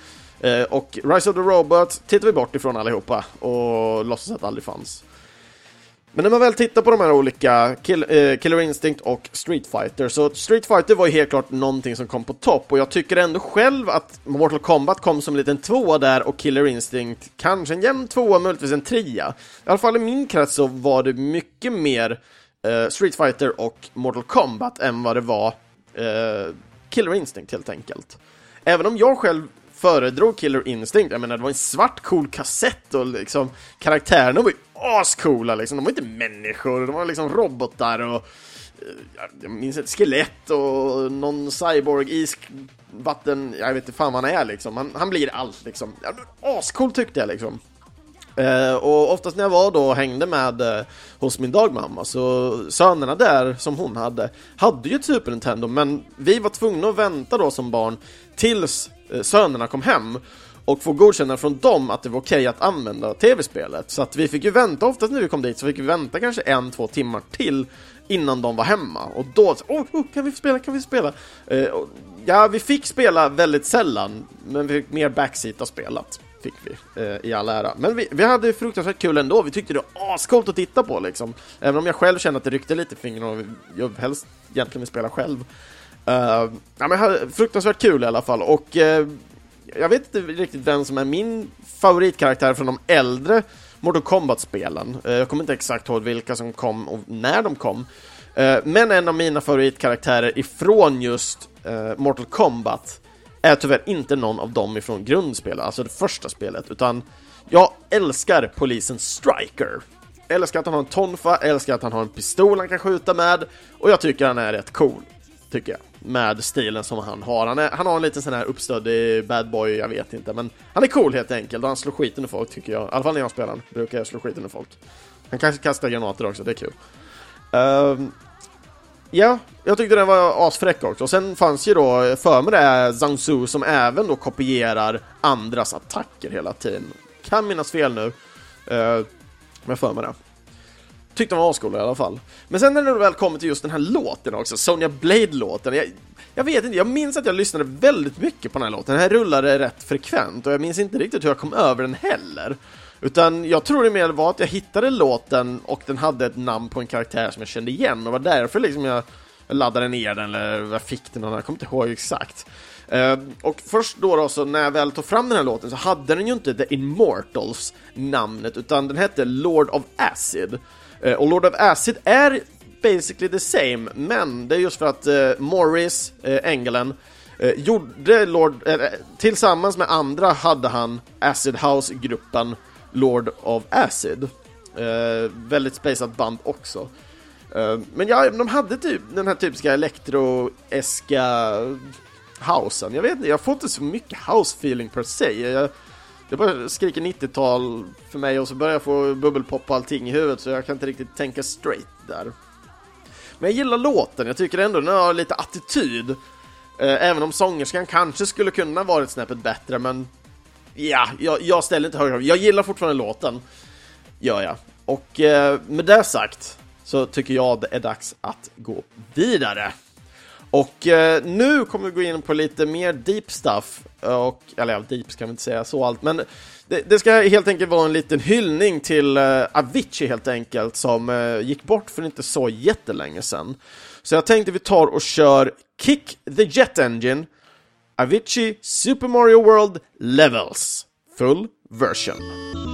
Och Rise of the Robot tittar vi bort ifrån allihopa och låtsas att det aldrig fanns. Men när man väl tittar på de här olika Kill, eh, Killer Instinct och Street Fighter så Street Fighter var ju helt klart någonting som kom på topp och jag tycker ändå själv att Mortal Kombat kom som en liten tvåa där och Killer Instinct kanske en jämn tvåa, möjligtvis en trea. I alla fall i min krets så var det mycket mer eh, Street Fighter och Mortal Kombat än vad det var eh, Killer Instinct helt enkelt. Även om jag själv föredrog Killer Instinct, jag menar det var en svart cool kassett och liksom karaktärerna var ju ascoola liksom, de var inte människor, de var liksom robotar och eh, jag minns ett skelett och någon cyborg, i vatten, jag vet inte fan vad han är liksom, han, han blir allt liksom. Ascool tyckte jag liksom. Eh, och oftast när jag var då och hängde med eh, hos min dagmamma så sönerna där som hon hade hade ju ett Super Nintendo men vi var tvungna att vänta då som barn tills eh, sönerna kom hem och få godkännande från dem att det var okej att använda tv-spelet. Så att vi fick ju vänta, oftast när vi kom dit så fick vi vänta kanske en, två timmar till innan de var hemma. Och då, åh, oh, kan vi spela, kan vi spela? Eh, och, ja, vi fick spela väldigt sällan, men vi fick mer backseat av spelat. Fick vi, eh, i all ära. Men vi, vi hade fruktansvärt kul ändå, vi tyckte det var ascoolt att titta på liksom. Även om jag själv kände att det ryckte lite i fingrarna och jag helst egentligen vill spela själv. Uh, ja, men fruktansvärt kul i alla fall och uh, jag vet inte riktigt vem som är min favoritkaraktär från de äldre Mortal Kombat-spelen. Eh, jag kommer inte exakt ihåg vilka som kom och när de kom. Eh, men en av mina favoritkaraktärer ifrån just eh, Mortal Kombat är tyvärr inte någon av dem ifrån grundspelet, alltså det första spelet, utan jag älskar polisen Striker. Älskar att han har en tonfa, älskar att han har en pistol han kan skjuta med, och jag tycker han är rätt cool tycker jag. Med stilen som han har. Han, är, han har en liten sån här uppstöddig bad boy, jag vet inte. Men han är cool helt enkelt och han slår skiten ur folk tycker jag. I alla fall när jag spelar brukar jag slå skiten ur folk. Han kanske kastar granater också, det är kul. Ehm, ja, jag tyckte den var asfräck också. Och sen fanns ju då för mig det är Zhang Su som även då kopierar andras attacker hela tiden. Kan minnas fel nu. Uh, men för mig det. Tyckte den var ascool i alla fall. Men sen när det väl kommer till just den här låten också, Sonja Blade-låten. Jag, jag vet inte, jag minns att jag lyssnade väldigt mycket på den här låten. Den här rullade rätt frekvent och jag minns inte riktigt hur jag kom över den heller. Utan jag tror det mer var att jag hittade låten och den hade ett namn på en karaktär som jag kände igen och var därför liksom jag laddade ner den eller jag fick den, jag kommer inte ihåg exakt. Ehm, och först då, då så när jag väl tog fram den här låten så hade den ju inte The Immortals namnet utan den hette Lord of Acid. Eh, och Lord of Acid är basically the same, men det är just för att eh, Morris, uh, Engelen, gjorde Lord, tillsammans med andra hade han Acid House-gruppen Lord of Acid. väldigt spejsat band också. Eh, men ja, de hade typ den här typiska elektroeska housen. Jag vet inte, jag får inte så mycket house-feeling per se. Jag, det bara skriker 90-tal för mig och så börjar jag få bubbelpop och allting i huvudet så jag kan inte riktigt tänka straight där. Men jag gillar låten, jag tycker ändå den har lite attityd. Eh, även om sångerskan kanske skulle kunna varit snäppet bättre, men ja, jag, jag ställer inte högre Jag gillar fortfarande låten, gör jag. Och eh, med det sagt så tycker jag det är dags att gå vidare. Och eh, nu kommer vi gå in på lite mer deep stuff. Och, eller ja, deep ska vi inte säga så allt, men det, det ska helt enkelt vara en liten hyllning till eh, Avicii helt enkelt, som eh, gick bort för inte så jättelänge sedan. Så jag tänkte vi tar och kör Kick the Jet Engine, Avicii Super Mario World Levels, full version.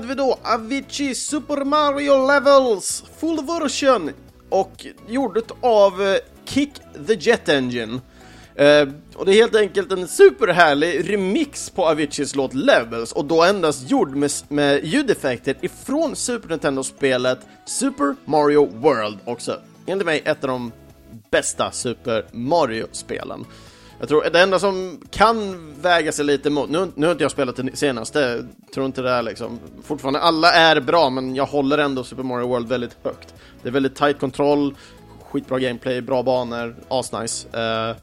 Hade vi då Avicii Super Mario Levels Full Version och gjordet av eh, Kick the Jet Engine. Uh, och det är helt enkelt en superhärlig remix på Aviciis låt Levels och då endast gjord med, med ljudeffekter ifrån Super Nintendo-spelet Super Mario World också. Enligt mig ett av de bästa Super Mario-spelen. Jag tror det enda som kan väga sig lite mot, nu, nu har inte jag spelat det senaste, tror inte det är liksom, fortfarande alla är bra men jag håller ändå Super Mario World väldigt högt. Det är väldigt tight kontroll, skitbra gameplay, bra banor, asnice. Uh,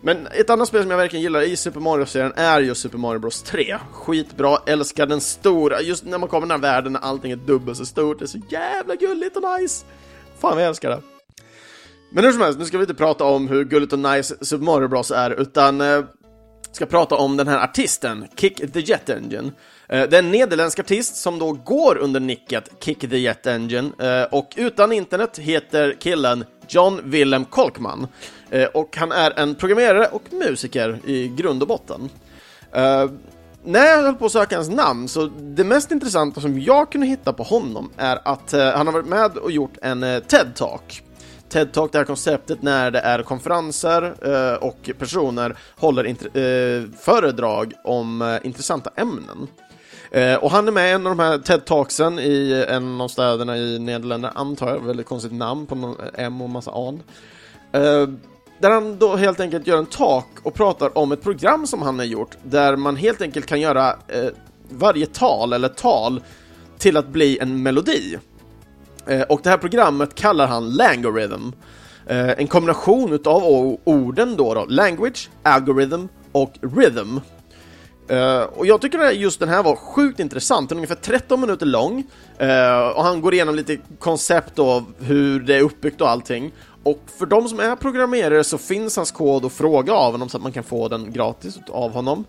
men ett annat spel som jag verkligen gillar i Super Mario-serien är just Super Mario Bros 3. Skitbra, älskar den stora, just när man kommer i den här världen när allting är dubbelt så stort, det är så jävla gulligt och nice! Fan vad jag älskar det. Men hur som helst, nu ska vi inte prata om hur gulligt och nice Super Mario Bros är, utan eh, ska prata om den här artisten, Kick the Jet Engine. Eh, det är en nederländsk artist som då går under nicket Kick the Jet Engine eh, och utan internet heter killen John Willem Kolkman. Eh, och han är en programmerare och musiker i grund och botten. Eh, när jag höll på att söka hans namn, så det mest intressanta som jag kunde hitta på honom är att eh, han har varit med och gjort en eh, TED-talk. TED-talk, det här konceptet när det är konferenser eh, och personer håller eh, föredrag om eh, intressanta ämnen. Eh, och han är med i en av de här TED-talksen i en av städerna i Nederländerna, antar jag, väldigt konstigt namn på någon M och massa A. Eh, där han då helt enkelt gör en talk och pratar om ett program som han har gjort, där man helt enkelt kan göra eh, varje tal eller tal till att bli en melodi. Eh, och det här programmet kallar han Langorhythm. Eh, en kombination utav orden då, då, language, algorithm och rhythm. Eh, och jag tycker att just den här var sjukt intressant, den är ungefär 13 minuter lång och han går igenom lite koncept av hur det är uppbyggt och allting. Och för de som är programmerare så finns hans kod att fråga av honom så att man kan få den gratis av honom.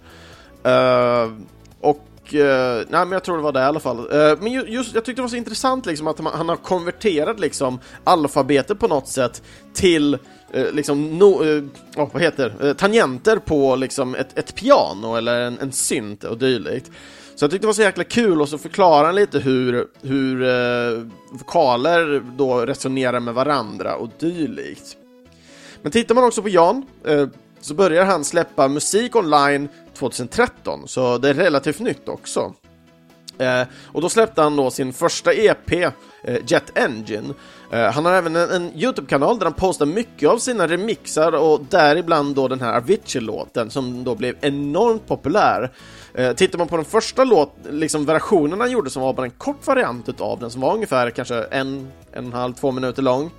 Och, eh, nej men jag tror det var det i alla fall. Eh, men ju- just, jag tyckte det var så intressant liksom att man, han har konverterat liksom alfabetet på något sätt till eh, liksom, no, eh, oh, vad heter eh, tangenter på liksom ett, ett piano eller en, en synt och dylikt. Så jag tyckte det var så jäkla kul och så förklarar han lite hur, hur eh, vokaler då resonerar med varandra och dylikt. Men tittar man också på Jan eh, så börjar han släppa musik online 2013, så det är relativt nytt också. Eh, och då släppte han då sin första EP, eh, Jet Engine. Eh, han har även en, en YouTube-kanal där han postar mycket av sina remixar och däribland då den här Avicii-låten som då blev enormt populär. Eh, tittar man på den första låt, liksom versionen han gjorde som var bara en kort variant utav den som var ungefär kanske en, en och en halv, två minuter lång.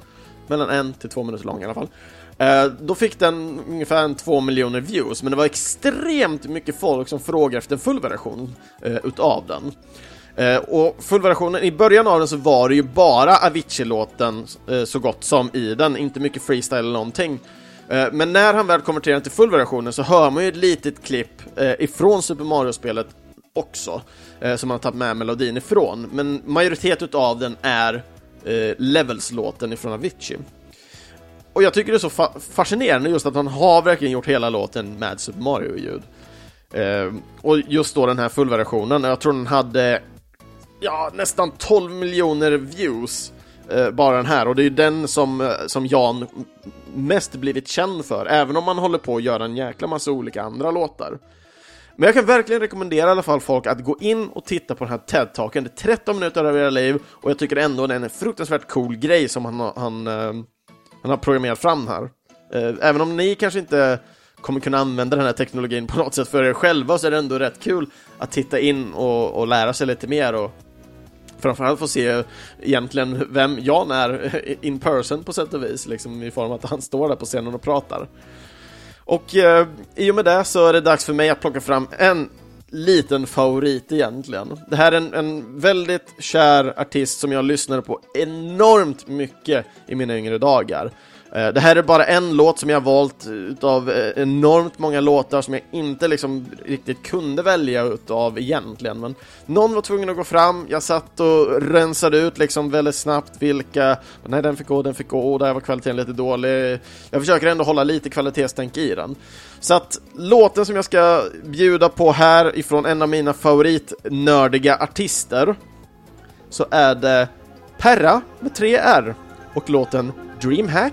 Mellan en till två minuter lång i alla fall. Eh, då fick den ungefär en två miljoner views, men det var extremt mycket folk som frågade efter en full version eh, utav den. Eh, och fullversionen, i början av den så var det ju bara Avicii-låten eh, så gott som i den, inte mycket freestyle eller någonting. Men när han väl konverterar till fullversionen så hör man ju ett litet klipp ifrån Super Mario-spelet också, som han har tagit med melodin ifrån. Men majoriteten av den är Levels-låten ifrån Avicii. Och jag tycker det är så fa fascinerande just att han har verkligen gjort hela låten med Super Mario-ljud. Eh, och just då den här fullversionen, jag tror den hade ja, nästan 12 miljoner views eh, bara den här och det är ju den som, eh, som Jan mest blivit känd för, även om man håller på att göra en jäkla massa olika andra låtar. Men jag kan verkligen rekommendera i alla fall folk att gå in och titta på den här TED-talken. Det är 13 minuter av era liv och jag tycker ändå den är en fruktansvärt cool grej som han, han, eh, han har programmerat fram här. Eh, även om ni kanske inte kommer kunna använda den här teknologin på något sätt för er själva så är det ändå rätt kul att titta in och, och lära sig lite mer och framförallt få se egentligen vem Jan är in person på sätt och vis, liksom i form av att han står där på scenen och pratar. Och eh, i och med det så är det dags för mig att plocka fram en liten favorit egentligen. Det här är en, en väldigt kär artist som jag lyssnade på enormt mycket i mina yngre dagar. Eh, det här är bara en låt som jag har valt eh, utav eh, enormt många låtar som jag inte liksom riktigt kunde välja utav egentligen. Men någon var tvungen att gå fram, jag satt och rensade ut liksom väldigt snabbt vilka, nej den fick gå, den fick gå, och där var kvaliteten lite dålig. Jag försöker ändå hålla lite kvalitetstänk i den. Så att låten som jag ska bjuda på här ifrån en av mina favoritnördiga artister så är det Perra med 3 R och låten Dreamhack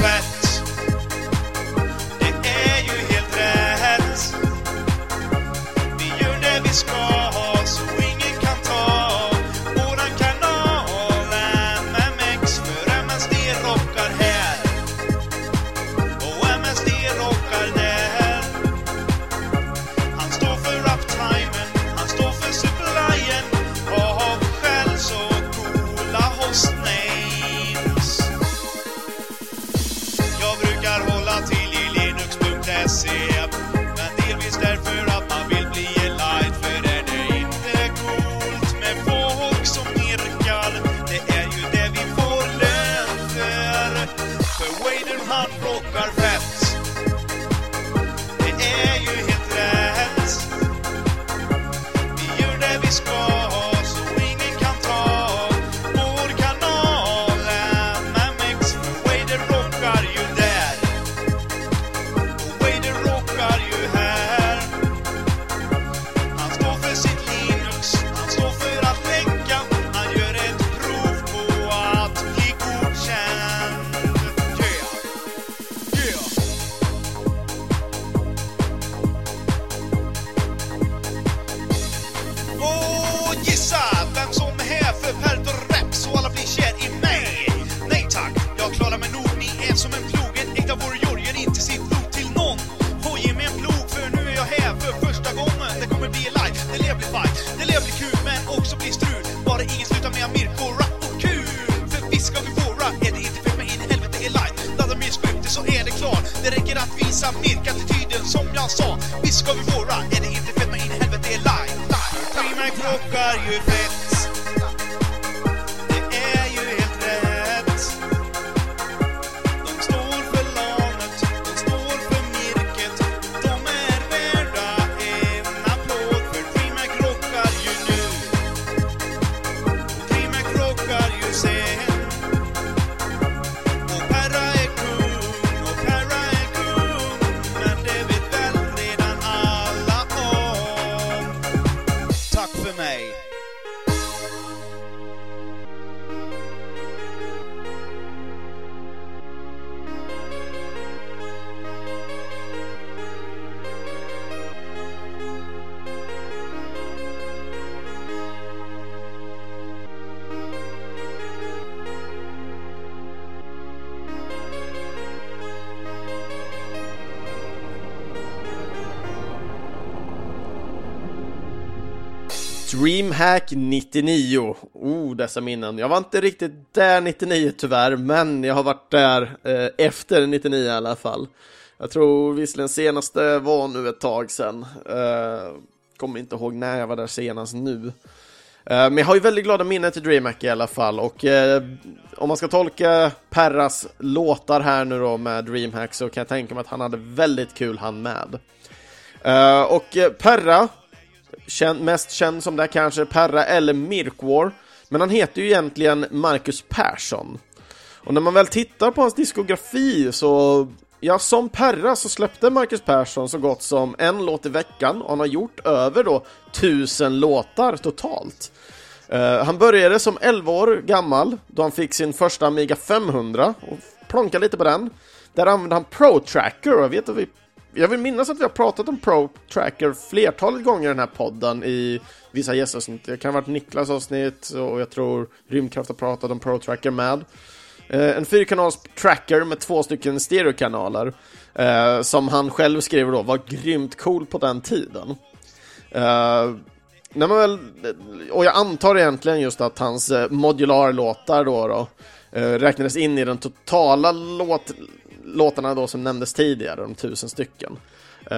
is gone. Dreamhack 99. Oh, dessa minnen. Jag var inte riktigt där 99 tyvärr, men jag har varit där eh, efter 99 i alla fall. Jag tror visserligen senaste var nu ett tag sedan. Eh, kommer inte ihåg när jag var där senast nu. Eh, men jag har ju väldigt glada minnen till DreamHack i alla fall och eh, om man ska tolka Perras låtar här nu då med DreamHack så kan jag tänka mig att han hade väldigt kul han med. Eh, och eh, Perra känd, mest känd som där kanske Perra eller Mirkwar. Men han heter ju egentligen Marcus Persson. Och när man väl tittar på hans diskografi så, ja som Perra så släppte Marcus Persson så gott som en låt i veckan och han har gjort över då tusen låtar totalt. Uh, han började som 11 år gammal då han fick sin första Amiga 500 och plonkade lite på den. Där använde han Pro Tracker och jag vet att vi jag vill minnas att vi har pratat om Pro Tracker flertalet gånger i den här podden i vissa gästavsnitt. Det kan ha varit Niklas avsnitt och jag tror Rymdkraft har pratat om Pro Tracker med. Eh, en fyrkanals tracker med två stycken stereokanaler eh, som han själv skriver då var grymt cool på den tiden. Eh, när man väl, och jag antar egentligen just att hans eh, modularlåtar då, då eh, räknades in i den totala låt, låtarna då som nämndes tidigare, de tusen stycken. Eh,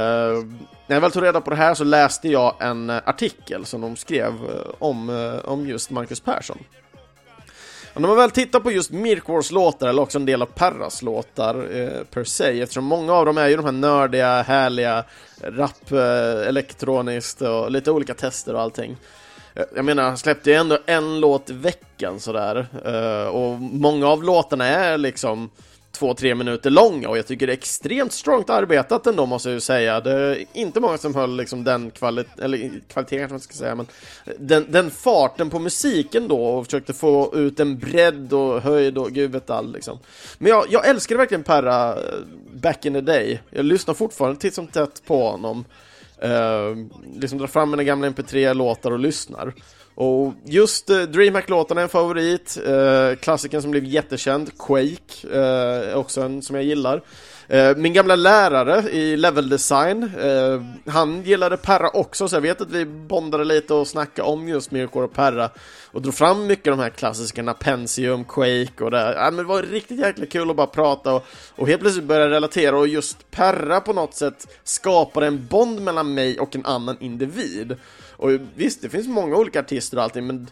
när jag väl tog reda på det här så läste jag en artikel som de skrev eh, om, eh, om just Marcus Persson. Och när man väl tittar på just Mirkors låtar, eller också en del av Perras låtar eh, per se, eftersom många av dem är ju de här nördiga, härliga, rap, eh, elektroniskt och lite olika tester och allting. Eh, jag menar, han släppte ju ändå en låt i veckan sådär, eh, och många av låtarna är liksom två, tre minuter långa och jag tycker det är extremt strongt arbetat ändå måste jag ju säga. Det är inte många som höll liksom den kvaliteten, eller kvaliteten kanske man ska säga, men den, den farten på musiken då och försökte få ut en bredd och höjd och gud vet all liksom. Men jag, jag älskade verkligen Perra eh, back in the day. Jag lyssnar fortfarande titt som tätt på honom. Uh, liksom drar fram mina gamla mp3-låtar och lyssnar. Och just eh, DreamHack-låtarna är en favorit. Uh, klassikern som blev jättekänd, Quake, är också en som jag gillar. Min gamla lärare i level design, han gillade Perra också, så jag vet att vi bondade lite och snackade om just Mirkor och Perra och drog fram mycket av de här klassikerna, Pensium, Quake och det. Ja, men det var riktigt jäkla kul att bara prata och, och helt plötsligt börja relatera och just Perra på något sätt skapade en bond mellan mig och en annan individ. Och visst, det finns många olika artister och allting, men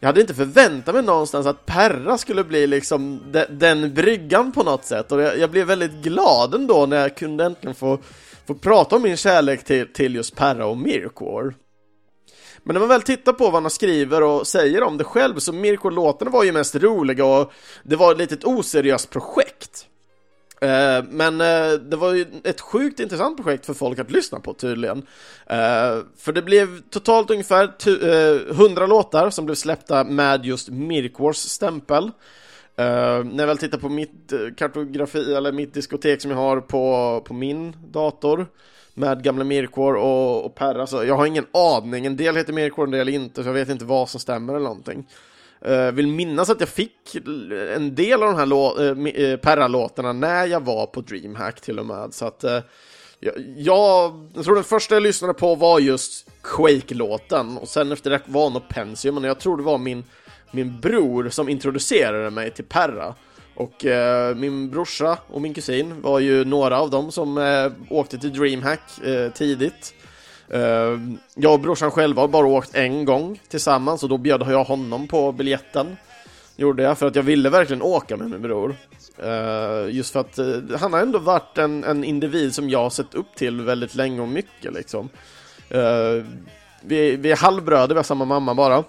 jag hade inte förväntat mig någonstans att Perra skulle bli liksom de, den bryggan på något sätt och jag, jag blev väldigt glad ändå när jag kunde äntligen få, få prata om min kärlek till, till just Perra och Mirkor. Men när man väl tittar på vad han skriver och säger om det själv så Mirkor-låtarna var ju mest roliga och det var ett litet oseriöst projekt. Eh, men eh, det var ju ett sjukt intressant projekt för folk att lyssna på tydligen. Eh, för det blev totalt ungefär 100 låtar som blev släppta med just Mirkwars stämpel. När jag väl tittar på mitt kartografi eller mitt diskotek som jag har på, på min dator med gamla Mirkor och, och Perra, så jag har ingen aning. En del heter Mirkor, en del inte, så jag vet inte vad som stämmer eller någonting. Uh, vill minnas att jag fick en del av de här lå- uh, Perra-låtarna när jag var på DreamHack till och med. Så att uh, jag, jag, jag tror den första jag lyssnade på var just Quake-låten och sen efter det var nog Pensium, men jag tror det var min, min bror som introducerade mig till Perra. Och eh, min brorsa och min kusin var ju några av dem som eh, åkte till DreamHack eh, tidigt. Eh, jag och brorsan själva har bara åkt en gång tillsammans och då bjöd jag honom på biljetten. Gjorde jag för att jag ville verkligen åka med min bror. Eh, just för att eh, han har ändå varit en, en individ som jag har sett upp till väldigt länge och mycket liksom. Vi, vi är halvbröder, vi har samma mamma bara.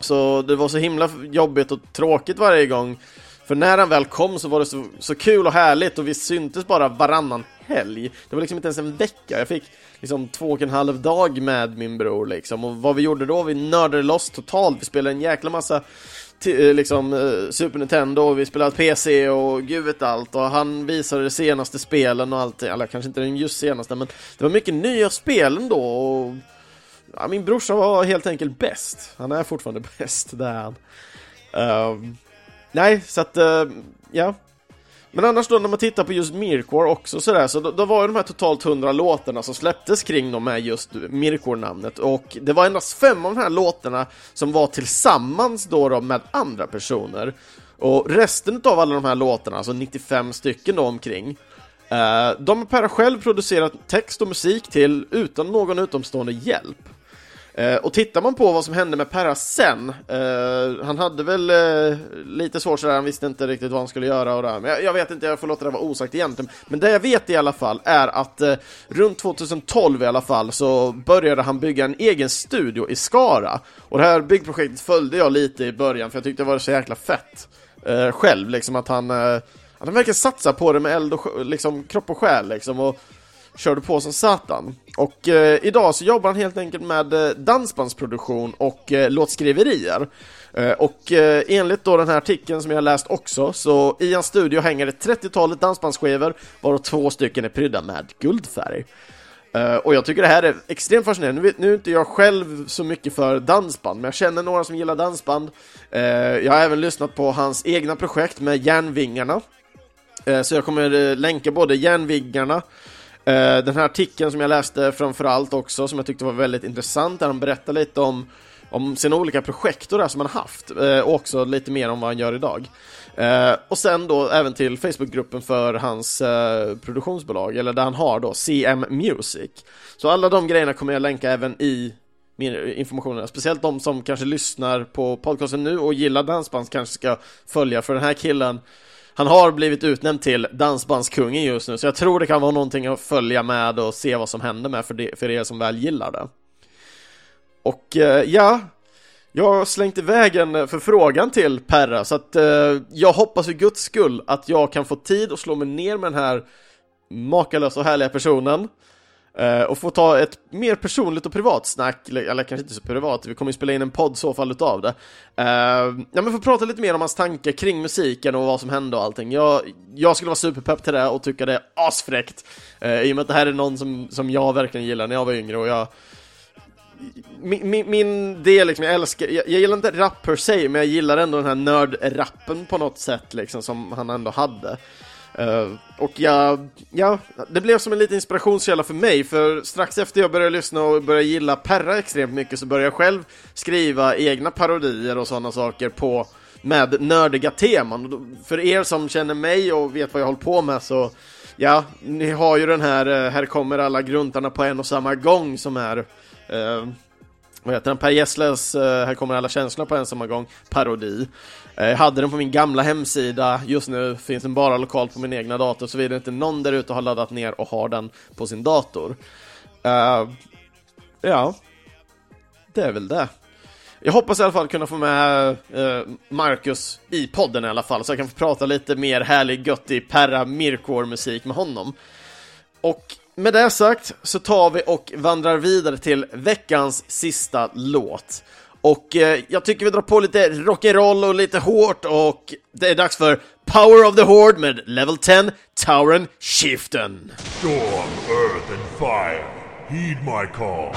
Så det var så himla jobbigt och tråkigt varje gång. För när han väl kom så var det så, så kul och härligt och vi syntes bara varannan helg. Det var liksom inte ens en vecka. Jag fick liksom två och en halv dag med min bror liksom. Och vad vi gjorde då? Vi nördade loss totalt. Vi spelade en jäkla massa eh, liksom eh, Super Nintendo och vi spelade PC och gud vet allt och han visade de senaste spelen och allt, eller kanske inte den just senaste men det var mycket nya spel ändå och ja, min brorsa var helt enkelt bäst. Han är fortfarande bäst, det är han. Ehm, nej, så att, uh, ja. Men annars då när man tittar på just Mirkor också sådär, så då, då var ju de här totalt 100 låtarna som släpptes kring de med just Mirkor-namnet och det var endast fem av de här låtarna som var tillsammans då, då med andra personer. Och resten av alla de här låtarna, alltså 95 stycken då omkring, eh, de har Per själv producerat text och musik till utan någon utomstående hjälp. Eh, och tittar man på vad som hände med Perra sen, eh, han hade väl eh, lite svårt sådär, han visste inte riktigt vad han skulle göra och det. Men jag, jag vet inte, jag får låta det vara osagt egentligen. Men det jag vet i alla fall är att eh, runt 2012 i alla fall så började han bygga en egen studio i Skara. Och det här byggprojektet följde jag lite i början för jag tyckte det var så jäkla fett eh, själv, liksom att han, eh, han verkligen satsar på det med eld och liksom, kropp och själ liksom. Och, körde på som satan. Och eh, idag så jobbar han helt enkelt med eh, dansbandsproduktion och eh, låtskriverier. Eh, och eh, enligt då den här artikeln som jag läst också, så i hans studio hänger ett 30-talet dansbandsskivor, varav två stycken är prydda med guldfärg. Eh, och jag tycker det här är extremt fascinerande. Nu, nu är inte jag själv så mycket för dansband, men jag känner några som gillar dansband. Eh, jag har även lyssnat på hans egna projekt med Järnvingarna. Eh, så jag kommer länka både Järnvingarna Eh, den här artikeln som jag läste framförallt också som jag tyckte var väldigt intressant där han berättar lite om om sina olika projekt och det som han haft eh, och också lite mer om vad han gör idag. Eh, och sen då även till Facebookgruppen för hans produktionsbolag, eller där han har då CM Music. Så alla de grejerna kommer jag länka även i informationen, information, speciellt de som kanske lyssnar på podcasten nu och gillar dansband kanske ska följa, för den här killen han har blivit utnämnd till dansbandskungen just nu, så jag tror det kan vara någonting att följa med och se vad som händer med för, det, för er som väl gillar det. Och eh, ja, jag har slängt iväg en eh, förfrågan till Perra, så att eh, jag hoppas för guds skull att jag kan få tid att slå mig ner med den här makalösa och härliga personen Eh, och få ta ett mer personligt och privat snack, eller, eller kanske inte så privat, vi kommer ju spela in en podd i så fall utav det. Uh, ja men få prata lite mer om hans tankar kring musiken och vad som hände och allting. Jag, jag skulle vara superpepp till det och tycka det är asfräckt, Uh, i och med att det här är någon som, som jag verkligen gillar när jag var yngre och jag min, min, min del liksom, jag älskar, jag, jag gillar inte rap per se, men jag gillar ändå den här nördrappen på något sätt liksom, som han ändå hade. Uh, och jag, ja, det blev som en liten inspirationskälla för mig, för strax efter jag började lyssna och började gilla Perra extremt mycket så började jag själv skriva egna parodier och sådana saker på med nördiga teman. Och För er som känner mig och vet vad jag håller på med så Ja, ni har ju den här eh, Här kommer alla gruntarna på en och samma gång som är uh, vad heter den? Per Gessles eh, Här kommer alla känslor på en och samma gång parodi. Jag hade den på min gamla hemsida, just nu finns den bara lokalt på min egna dator såvida inte någon där ute har laddat ner och har den på sin dator. Uh, ja, det är väl det. Jag hoppas i alla fall kunna få med Marcus i podden i alla fall, så jag kan få prata lite mer härlig, göttig Perra Mirkor-musik med honom. Och med det sagt så tar vi och vandrar vidare till veckans sista låt. Och eh, jag tycker vi drar på lite rock'n'roll och lite hårt och det är dags för Power of the Horde med Level 10 Tauren Shiften. Storm, earth, and fire, heed my call.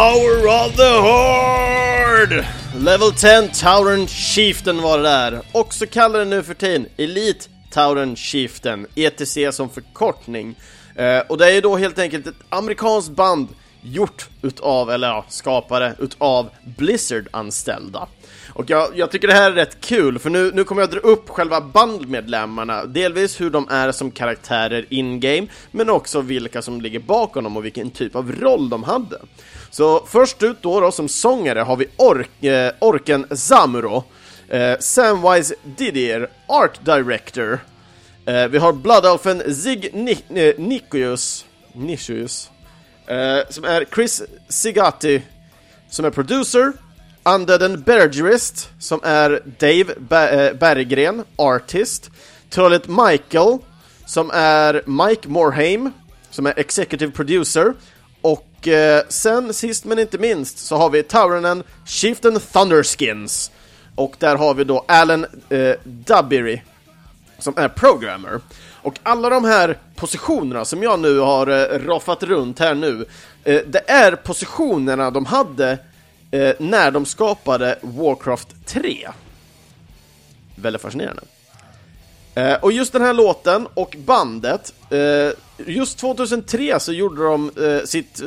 Power of the Horde! Level 10 Tauren Chieftain var det där. Också den nu för tiden Elite Tauren Chieftain, ETC som förkortning. Eh, och det är ju då helt enkelt ett amerikanskt band gjort utav, eller ja, skapare utav Blizzard-anställda. Och jag, jag tycker det här är rätt kul, för nu, nu kommer jag dra upp själva bandmedlemmarna, delvis hur de är som karaktärer in-game, men också vilka som ligger bakom dem och vilken typ av roll de hade. Så först ut då, då som sångare har vi ork, eh, orken Zamuro, eh, Samwise Didier, Art Director, eh, vi har Bloodalfen Zig Ni- eh, Nicius, Nicius eh, som är Chris Sigati, som är producer, Undeaden Bergerist, som är Dave Ba- eh, Berggren, artist, Trollet Michael, som är Mike Morhaime, som är executive producer, och eh, sen sist men inte minst så har vi Taurinen Chieftain Thunderskins, och där har vi då Alan eh, Dubbery, som är programmer. Och alla de här positionerna som jag nu har eh, roffat runt här nu, eh, det är positionerna de hade eh, när de skapade Warcraft 3. Väldigt fascinerande. Eh, och just den här låten och bandet, eh, just 2003 så gjorde de eh, sitt, eh,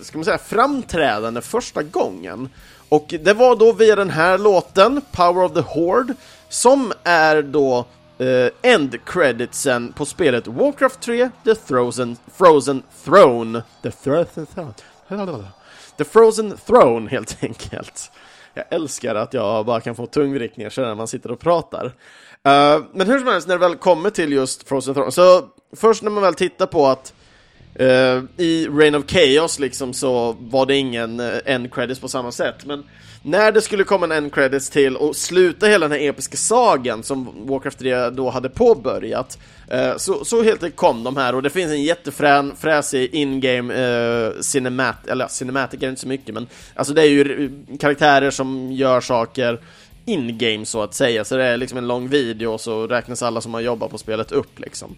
ska man säga, framträdande första gången. Och det var då via den här låten, Power of the Horde, som är då eh, end creditsen på spelet Warcraft 3, The Frozen, Frozen Throne. The Frozen Throne. The Frozen Throne helt enkelt. Jag älskar att jag bara kan få tungvrickningar så när man sitter och pratar. Uh, men hur som helst, när det väl kommer till just Frozen Throne, så först när man väl tittar på att Uh, i Reign of Chaos liksom så var det ingen uh, end credits på samma sätt, men när det skulle komma en end credits till och sluta hela den här episka sagan som Warcraft 3 då hade påbörjat uh, så, så helt enkelt kom de här. Och det finns en jättefrän, fräsig in-game uh, cinemat, eller ja, cinematic är inte så mycket men alltså det är ju karaktärer som gör saker in-game så att säga, så det är liksom en lång video och så räknas alla som har jobbat på spelet upp liksom.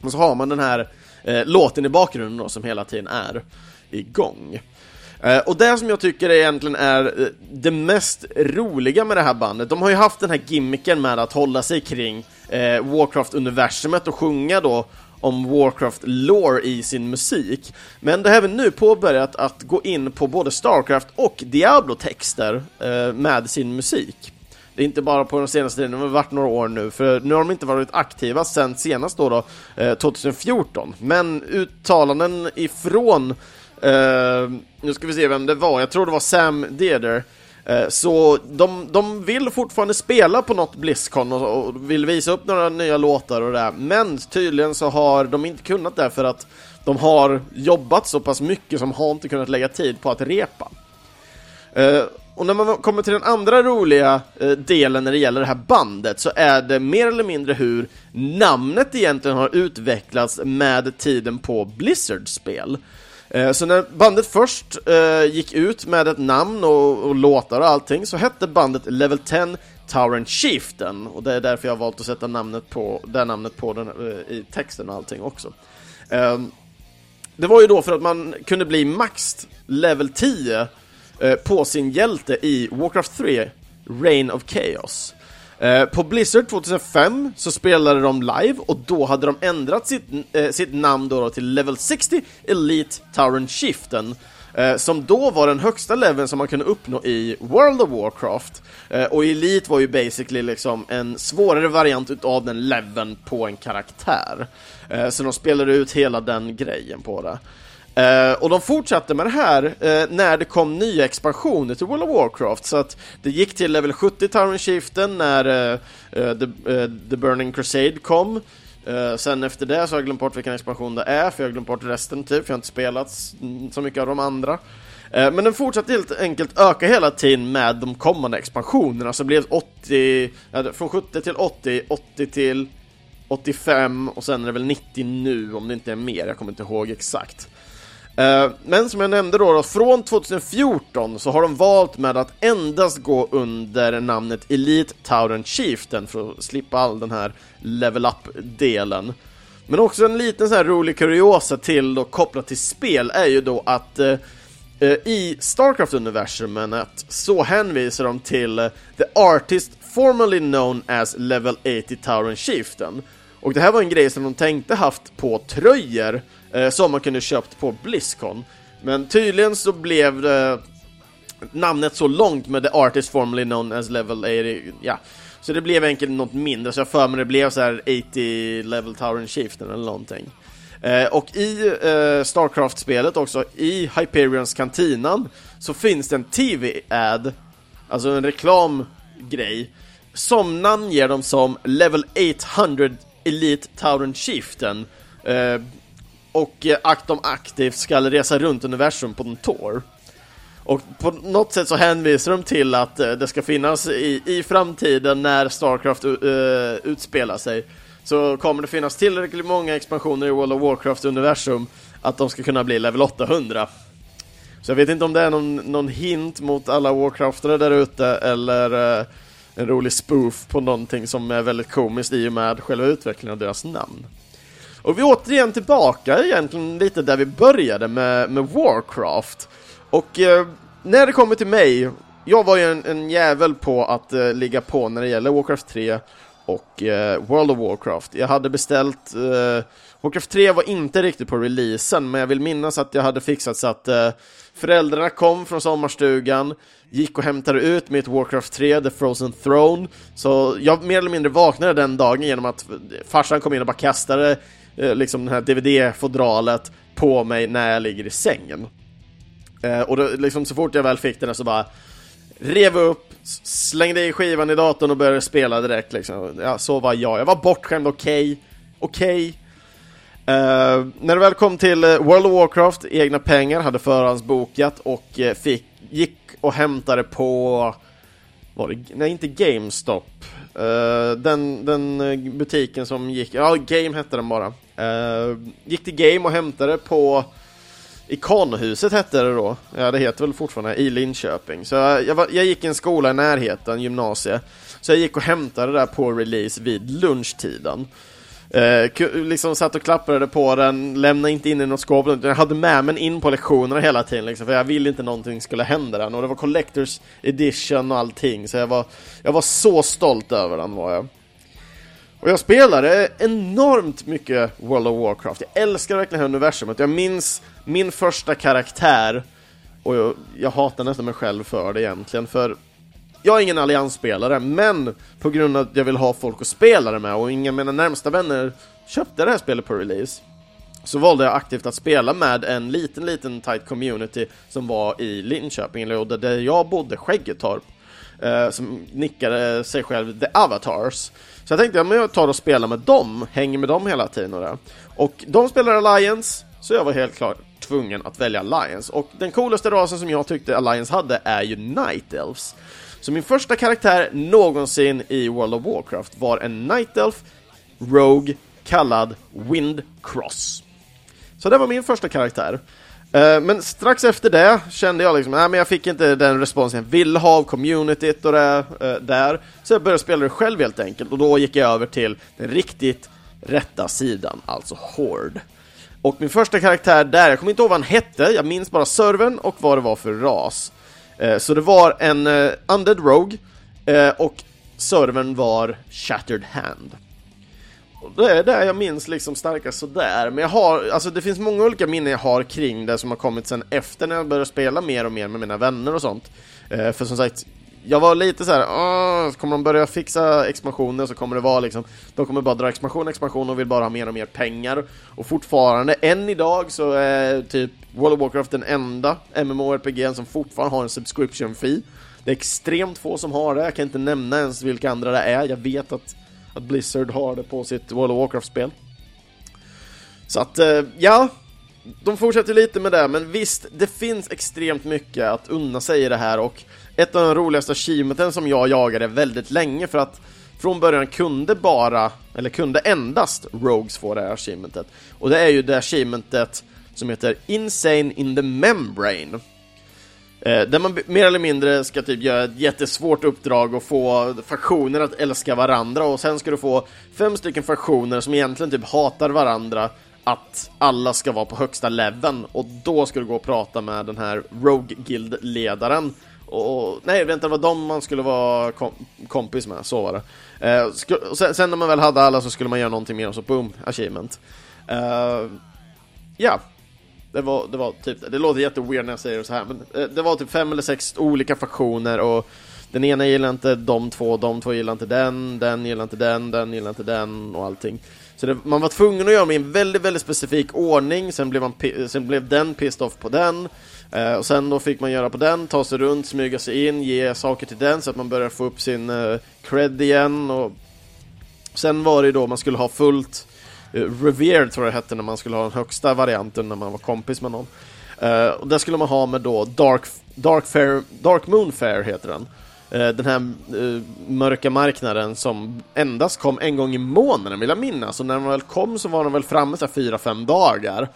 Och så har man den här eh, låten i bakgrunden då som hela tiden är igång. Eh, och det som jag tycker egentligen är eh, det mest roliga med det här bandet, de har ju haft den här gimmicken med att hålla sig kring eh, Warcraft-universumet och sjunga då om Warcraft-lore i sin musik. Men det har även nu påbörjat att gå in på både Starcraft och Diablo-texter eh, med sin musik. Det är inte bara på den senaste tiden, det har varit några år nu, för nu har de inte varit aktiva sen senast då, då eh, 2014. Men uttalanden ifrån, eh, nu ska vi se vem det var, jag tror det var Sam Deder, Eh, så de, de vill fortfarande spela på något Blizzcon och, och vill visa upp några nya låtar och det där. men tydligen så har de inte kunnat det för att de har jobbat så pass mycket som har inte kunnat lägga tid på att repa. Eh, och när man kommer till den andra roliga eh, delen när det gäller det här bandet så är det mer eller mindre hur namnet egentligen har utvecklats med tiden på Blizzard-spel. Eh, så när bandet först eh, gick ut med ett namn och, och låtar och allting så hette bandet Level 10 Tower and Chieftain och det är därför jag har valt att sätta namnet på, det namnet på den, eh, i texten och allting också. Ehm, det var ju då för att man kunde bli max level 10 eh, på sin hjälte i Warcraft 3 Reign of Chaos. Eh, på Blizzard 2005 så spelade de live och då hade de ändrat sitt, eh, sitt namn då, då till Level 60 Elite Tower Shiften eh, som då var den högsta leveln som man kunde uppnå i World of Warcraft. Eh, och Elite var ju basically liksom en svårare variant utav den leveln på en karaktär. Eh, så de spelade ut hela den grejen på det. Uh, och de fortsatte med det här uh, när det kom nya expansioner till World of Warcraft, så att det gick till level 70 Tauren Chieftain när uh, the, the Burning Crusade kom. Sen efter det så har jag glömt bort vilken expansion det är, för jag har glömt bort resten typ, för jag har inte spelat mm, så mycket av de andra. Men den fortsatte helt enkelt öka hela tiden med de kommande expansionerna, så det blev 80, från 70 till 80, 80 till 85 och sen är det väl 90 nu om det inte är mer, jag kommer inte ihåg exakt. Eh, men som jag nämnde då, då, från 2014 så har de valt med att endast gå under namnet Elite Tauren Chieftain för att slippa all den här level up-delen. Men också en liten så här rolig kuriosa till då kopplat till spel är ju då att eh, Eh, I Starcraft-universumet så hänvisar de till eh, The Artist formerly known as Level 80 Tauren Chieftain. Och det här var en grej som de tänkte haft på tröjor eh, som man kunde köpt på Blizzcon. Men tydligen så blev det namnet så långt med The Artist formerly known as Level 80, ja. Så det blev enkelt något mindre, så jag för mig det blev så här 80 Level Tower and Chieftain eller någonting. Eh, och i eh, Starcraft-spelet också, i Hyperions kantinan, så finns det en TV-ad, alltså en reklamgrej, som namnger dem som Level 800 Elite Tauren Chieftain. Eh, och eh, att de aktivt ska resa runt universum på en tour. Och på något sätt så hänvisar de till att eh, det ska finnas i, i framtiden när Starcraft uh, utspelar sig så kommer det finnas tillräckligt många expansioner i World of Warcraft universum att de ska kunna bli level 800. Så jag vet inte om det är någon, någon hint mot alla Warcraftare där ute eller uh, en rolig spoof på någonting som är väldigt komiskt i och med själva utvecklingen av deras namn. Och vi är återigen tillbaka egentligen lite där vi började med, med Warcraft. Och eh, när det kommer till mig, jag var ju en, en jävel på att eh, ligga på när det gäller Warcraft 3 och eh, World of Warcraft. Jag hade beställt, eh, Warcraft 3 var inte riktigt på releasen, men jag vill minnas att jag hade fixat så att eh, föräldrarna kom från sommarstugan, gick och hämtade ut mitt Warcraft 3, The Frozen Throne, så jag mer eller mindre vaknade den dagen genom att farsan kom in och bara kastade Eh, liksom det här DVD-fodralet på mig när jag ligger i sängen. Eh, och då, liksom, så fort jag väl fick den så bara rev upp, slängde i skivan i datorn och började spela direkt liksom. Ja, så var jag. Jag var bortskämd, okej. Okej. Eh, när det väl kom till eh, World of Warcraft, egna pengar, hade förhandsbokat och eh, fick, gick och hämtade på var det, nej inte GameStop. Uh, den, den eh, butiken som gick, ja Game hette den bara. Uh, gick till Game och hämtade på Ikonhuset hette det då, ja det heter väl fortfarande, i Linköping. Så jag, jag, var, jag gick i en skola i närheten, gymnasie. Så jag gick och hämtade det där på release vid lunchtiden. Eh, liksom satt och klappade på den, lämnade inte in i något skåp, utan jag hade med mig den in på lektionerna hela tiden liksom, för jag ville inte någonting skulle hända den. Och det var Collectors Edition och allting, så jag var, jag var så stolt över den var jag. Och jag spelade enormt mycket World of Warcraft. Jag älskar verkligen det här universumet. Jag minns min första karaktär och jag, jag hatar nästan mig själv för det egentligen, för jag är ingen alliansspelare, men på grund av att jag vill ha folk att spela det med och inga av mina närmsta vänner köpte det här spelet på release så valde jag aktivt att spela med en liten, liten tight community som var i Linköping, eller där- där jag bodde, Skäggetorp, eh, som nickade sig själv The Avatars. Så jag tänkte, ja, men jag tar och spelar med dem, hänger med dem hela tiden och det. Och de spelar Alliance, så jag var helt klart tvungen att välja Alliance. Och den coolaste rasen som jag tyckte Alliance hade är ju Night Elves. Så min första karaktär någonsin i World of Warcraft var en Night Elf Rogue kallad Windcross. Så det var min första karaktär. Eh, men strax efter det kände jag liksom, nej men jag fick inte den responsen jag ville ha av communityt och det eh, där. Så jag började spela det själv helt enkelt och då gick jag över till den riktigt rätta sidan, alltså Horde. Och min första karaktär där, jag kommer inte ihåg vad han hette, jag minns bara servern och vad det var för ras. Eh, så det var en eh, Undead Rogue eh, och servern var Shattered Hand. Och Det är det jag minns liksom starkast sådär, men jag har, alltså det finns många olika minnen jag har kring det som har kommit sen efter när jag började spela mer och mer med mina vänner och sånt. Eh, för som sagt, jag var lite så här, kommer de börja fixa expansionen så kommer det vara liksom, de kommer bara dra expansion, expansion och vill bara ha mer och mer pengar. Och fortfarande, än idag så är typ World of Warcraft den enda MMORPG som fortfarande har en subscription fee. Det är extremt få som har det, jag kan inte nämna ens vilka andra det är, jag vet att att Blizzard har det på sitt World of Warcraft-spel. Så att, eh, ja, de fortsätter lite med det, men visst, det finns extremt mycket att unna sig i det här och ett av de roligaste achievementen som jag jagade väldigt länge för att från början kunde bara, eller kunde endast Rogues få det här achievementet. Och det är ju det achievementet som heter Insane in the Membrane. Eh, där man mer eller mindre ska typ göra ett jättesvårt uppdrag och få faktioner att älska varandra och sen ska du få fem stycken faktioner som egentligen typ hatar varandra att alla ska vara på högsta leveln och då ska du gå och prata med den här Rogue Guild-ledaren och, nej, vänta, det var dem man skulle vara kom kompis med, så var det. Eh, och sen, sen när man väl hade alla så skulle man göra någonting mer och så boom, achievement. Eh, ja, det var, det var typ det. Det låter jätteweird när jag säger det så här, men eh, det var typ fem eller sex olika faktioner och den ena gillar inte de två, de två gillar inte den, den gillar inte den, den gillar inte den och allting. Så det, man var tvungen att göra dem i en väldigt, väldigt specifik ordning, sen blev, man, sen blev den pissed off på den, eh, och sen då fick man göra på den, ta sig runt, smyga sig in, ge saker till den så att man börjar få upp sin eh, cred igen och Sen var det ju då man skulle ha fullt eh, Revered tror jag det hette när man skulle ha den högsta varianten när man var kompis med någon. Eh, och det skulle man ha med då Dark, Dark, Fair, Dark Moon Fair heter den. Eh, den här eh, mörka marknaden som endast kom en gång i månaden vill jag minnas. Och när den väl kom så var den väl framme så här fyra, fem dagar.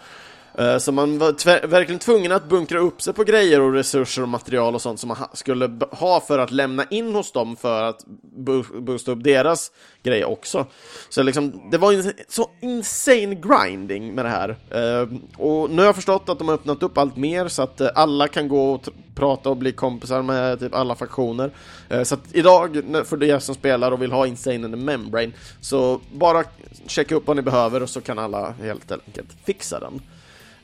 Eh, så man var verkligen tvungen att bunkra upp sig på grejer och resurser och material och sånt som man ha- skulle ha för att lämna in hos dem för att boosta upp deras grej också. Så liksom, det var en så insane grinding med det här. Eh, och nu har jag förstått att de har öppnat upp allt mer så att eh, alla kan gå och prata och bli kompisar med typ alla faktioner. Så att idag, för er som spelar och vill ha Insane in the Membrane, så bara checka upp vad ni behöver och så kan alla helt enkelt fixa den.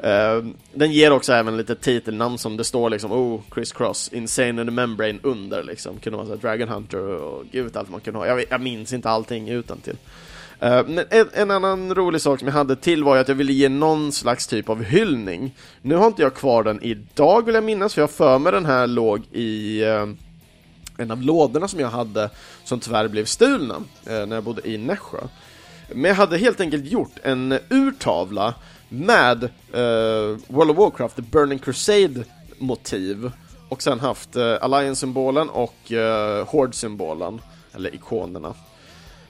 Ehm, den ger också även lite titelnamn som det står liksom Oh, Chris Cross, Insane in the Membrane under liksom. Kunde vara så Dragon Hunter och gud vet allt man kunde ha. Jag, jag minns inte allting utan till. Ehm, men en, en annan rolig sak som jag hade till var ju att jag ville ge någon slags typ av hyllning. Nu har inte jag kvar den idag vill jag minnas, för jag har för mig den här låg i ehm, en av lådorna som jag hade som tyvärr blev stulna eh, när jag bodde i Nässjö. Men jag hade helt enkelt gjort en urtavla med eh, World of Warcraft, The Burning Crusade motiv och sen haft eh, Alliance-symbolen och eh, Horde-symbolen, eller ikonerna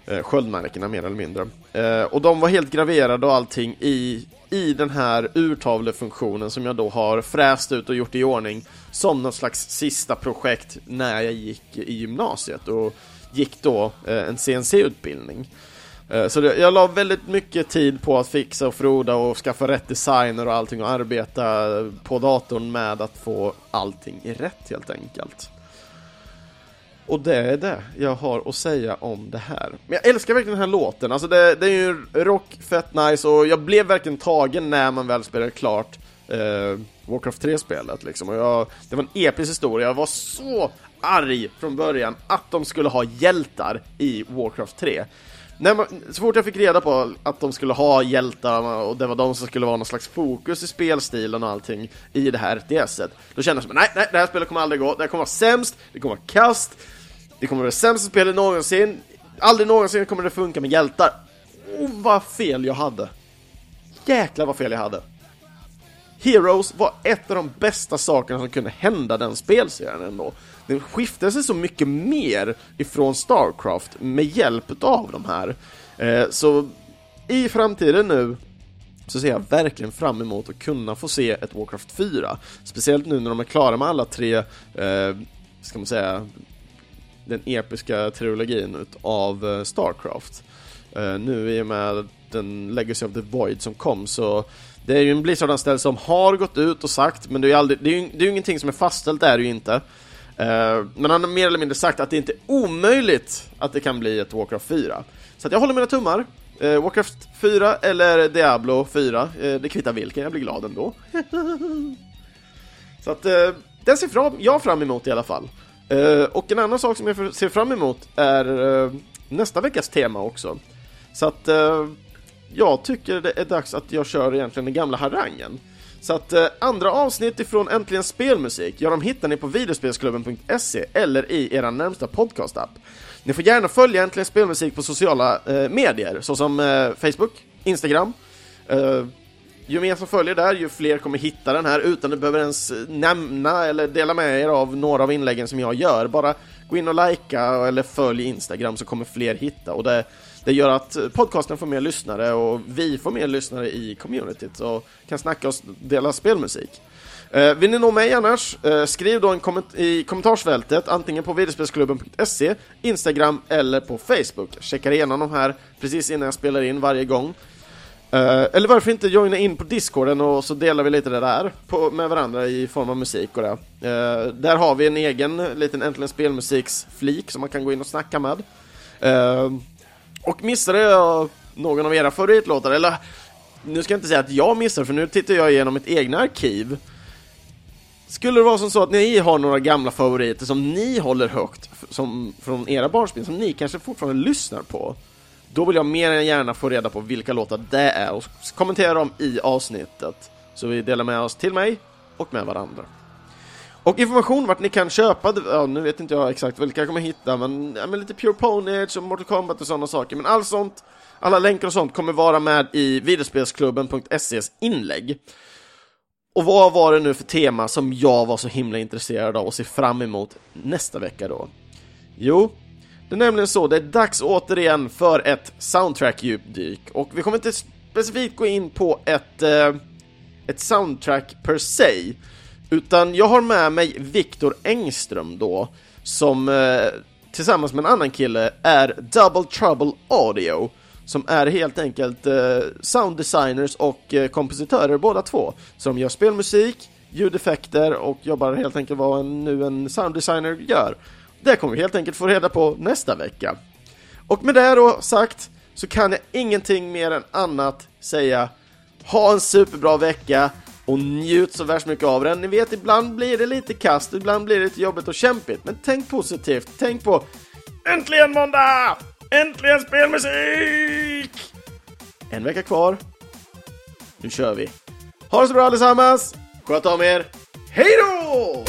eh, sköldmärkena mer eller mindre. Eh, och de var helt graverade och allting i, i den här urtavlefunktionen som jag då har fräst ut och gjort i ordning som någon slags sista projekt när jag gick i gymnasiet och gick då eh, en CNC-utbildning. Eh, så det, jag la väldigt mycket tid på att fixa och froda och skaffa rätt designer och allting och arbeta på datorn med att få allting rätt helt enkelt. Och det är det jag har att säga om det här. Men jag älskar verkligen den här låten, alltså det, det är ju rock, fett nice och jag blev verkligen tagen när man väl spelade klart eh, Warcraft 3-spelet liksom. Och jag, det var en episk historia, jag var så arg från början att de skulle ha hjältar i Warcraft 3. När man, så fort jag fick reda på att de skulle ha hjältar och det var de som skulle vara någon slags fokus i spelstilen och allting i det här RTSet, då kände jag som nej, nej, det här spelet kommer aldrig gå, det här kommer vara sämst, det kommer vara kast, det kommer vara det sämsta spelet någonsin, aldrig någonsin kommer det funka med hjältar. Oh, vad fel jag hade! Jäklar vad fel jag hade! Heroes var ett av de bästa sakerna som kunde hända den spelserien ändå. Den skiftar sig så mycket mer ifrån Starcraft med hjälp av de här. Eh, så i framtiden nu så ser jag verkligen fram emot att kunna få se ett Warcraft 4. Speciellt nu när de är klara med alla tre, eh, ska man säga, den episka trilogin av eh, Starcraft. Eh, nu i och med den Legacy of the Void som kom så det är ju en Blizzard-anställd som har gått ut och sagt, men det är ju, aldrig, det är ju, det är ju ingenting som är fastställt, det är det ju inte. Eh, men han har mer eller mindre sagt att det inte är omöjligt att det kan bli ett Warcraft 4. Så att jag håller mina tummar. Eh, Warcraft 4 eller Diablo 4, eh, det kvittar vilken, jag blir glad ändå. Så att den ser fram, jag fram emot i alla fall. Och en annan sak som jag ser fram emot är nästa veckas tema också. Så att jag tycker det är dags att jag kör egentligen den gamla harangen. Så att eh, andra avsnitt ifrån Äntligen Spelmusik, ja de hittar ni på videospelsklubben.se eller i era närmsta podcastapp. Ni får gärna följa Äntligen Spelmusik på sociala eh, medier såsom eh, Facebook, Instagram, eh, ju mer som följer där, ju fler kommer hitta den här utan att behöver ens eh, nämna eller dela med er av några av inläggen som jag gör. Bara gå in och likea eller följ Instagram så kommer fler hitta och det, det gör att podcasten får mer lyssnare och vi får mer lyssnare i communityt och kan snacka och dela spelmusik. Eh, vill ni nå mig annars, eh, skriv då en komment i kommentarsfältet antingen på videospelsklubben.se, Instagram eller på Facebook. Checkar igenom de här precis innan jag spelar in varje gång. Eh, eller varför inte joina in på discorden och så delar vi lite det där på, med varandra i form av musik och det. Där har vi en egen liten Äntligen Spelmusiks-flik som man kan gå in och snacka med. Och missade jag någon av era favoritlåtar, eller nu ska jag inte säga att jag missar för nu tittar jag igenom mitt egna arkiv. Skulle det vara som så att ni har några gamla favoriter som ni håller högt som, från era barnspel, som ni kanske fortfarande lyssnar på, då vill jag mer än gärna få reda på vilka låtar det är och kommentera dem i avsnittet. Så vi delar med oss till mig och med varandra. Och information vart ni kan köpa, ja, nu vet inte jag exakt vilka jag kommer hitta, men, ja, men lite Pure Ponage och Mortal Kombat och sådana saker. Men allt sånt, alla länkar och sånt kommer vara med i videospelsklubben.ses inlägg. Och vad var det nu för tema som jag var så himla intresserad av och ser fram emot nästa vecka då? Jo, det är nämligen så, det är dags återigen för ett soundtrack-djupdyk och vi kommer inte specifikt gå in på ett, eh, ett soundtrack per se, utan jag har med mig Viktor Engström då, som eh, tillsammans med en annan kille är Double Trouble Audio, som är helt enkelt eh, sounddesigners och eh, kompositörer båda två. Så de gör spelmusik, ljudeffekter och jobbar helt enkelt vad en, nu en sounddesigner gör. Det kommer vi helt enkelt få reda på nästa vecka. Och med det då sagt så kan jag ingenting mer än annat säga ha en superbra vecka och njut så värst mycket av den. Ni vet, ibland blir det lite kast, ibland blir det lite jobbigt och kämpigt. Men tänk positivt, tänk på Äntligen måndag! Äntligen spelmusik! En vecka kvar. Nu kör vi. Ha det så bra allesammans! Sköt om er. Hej då!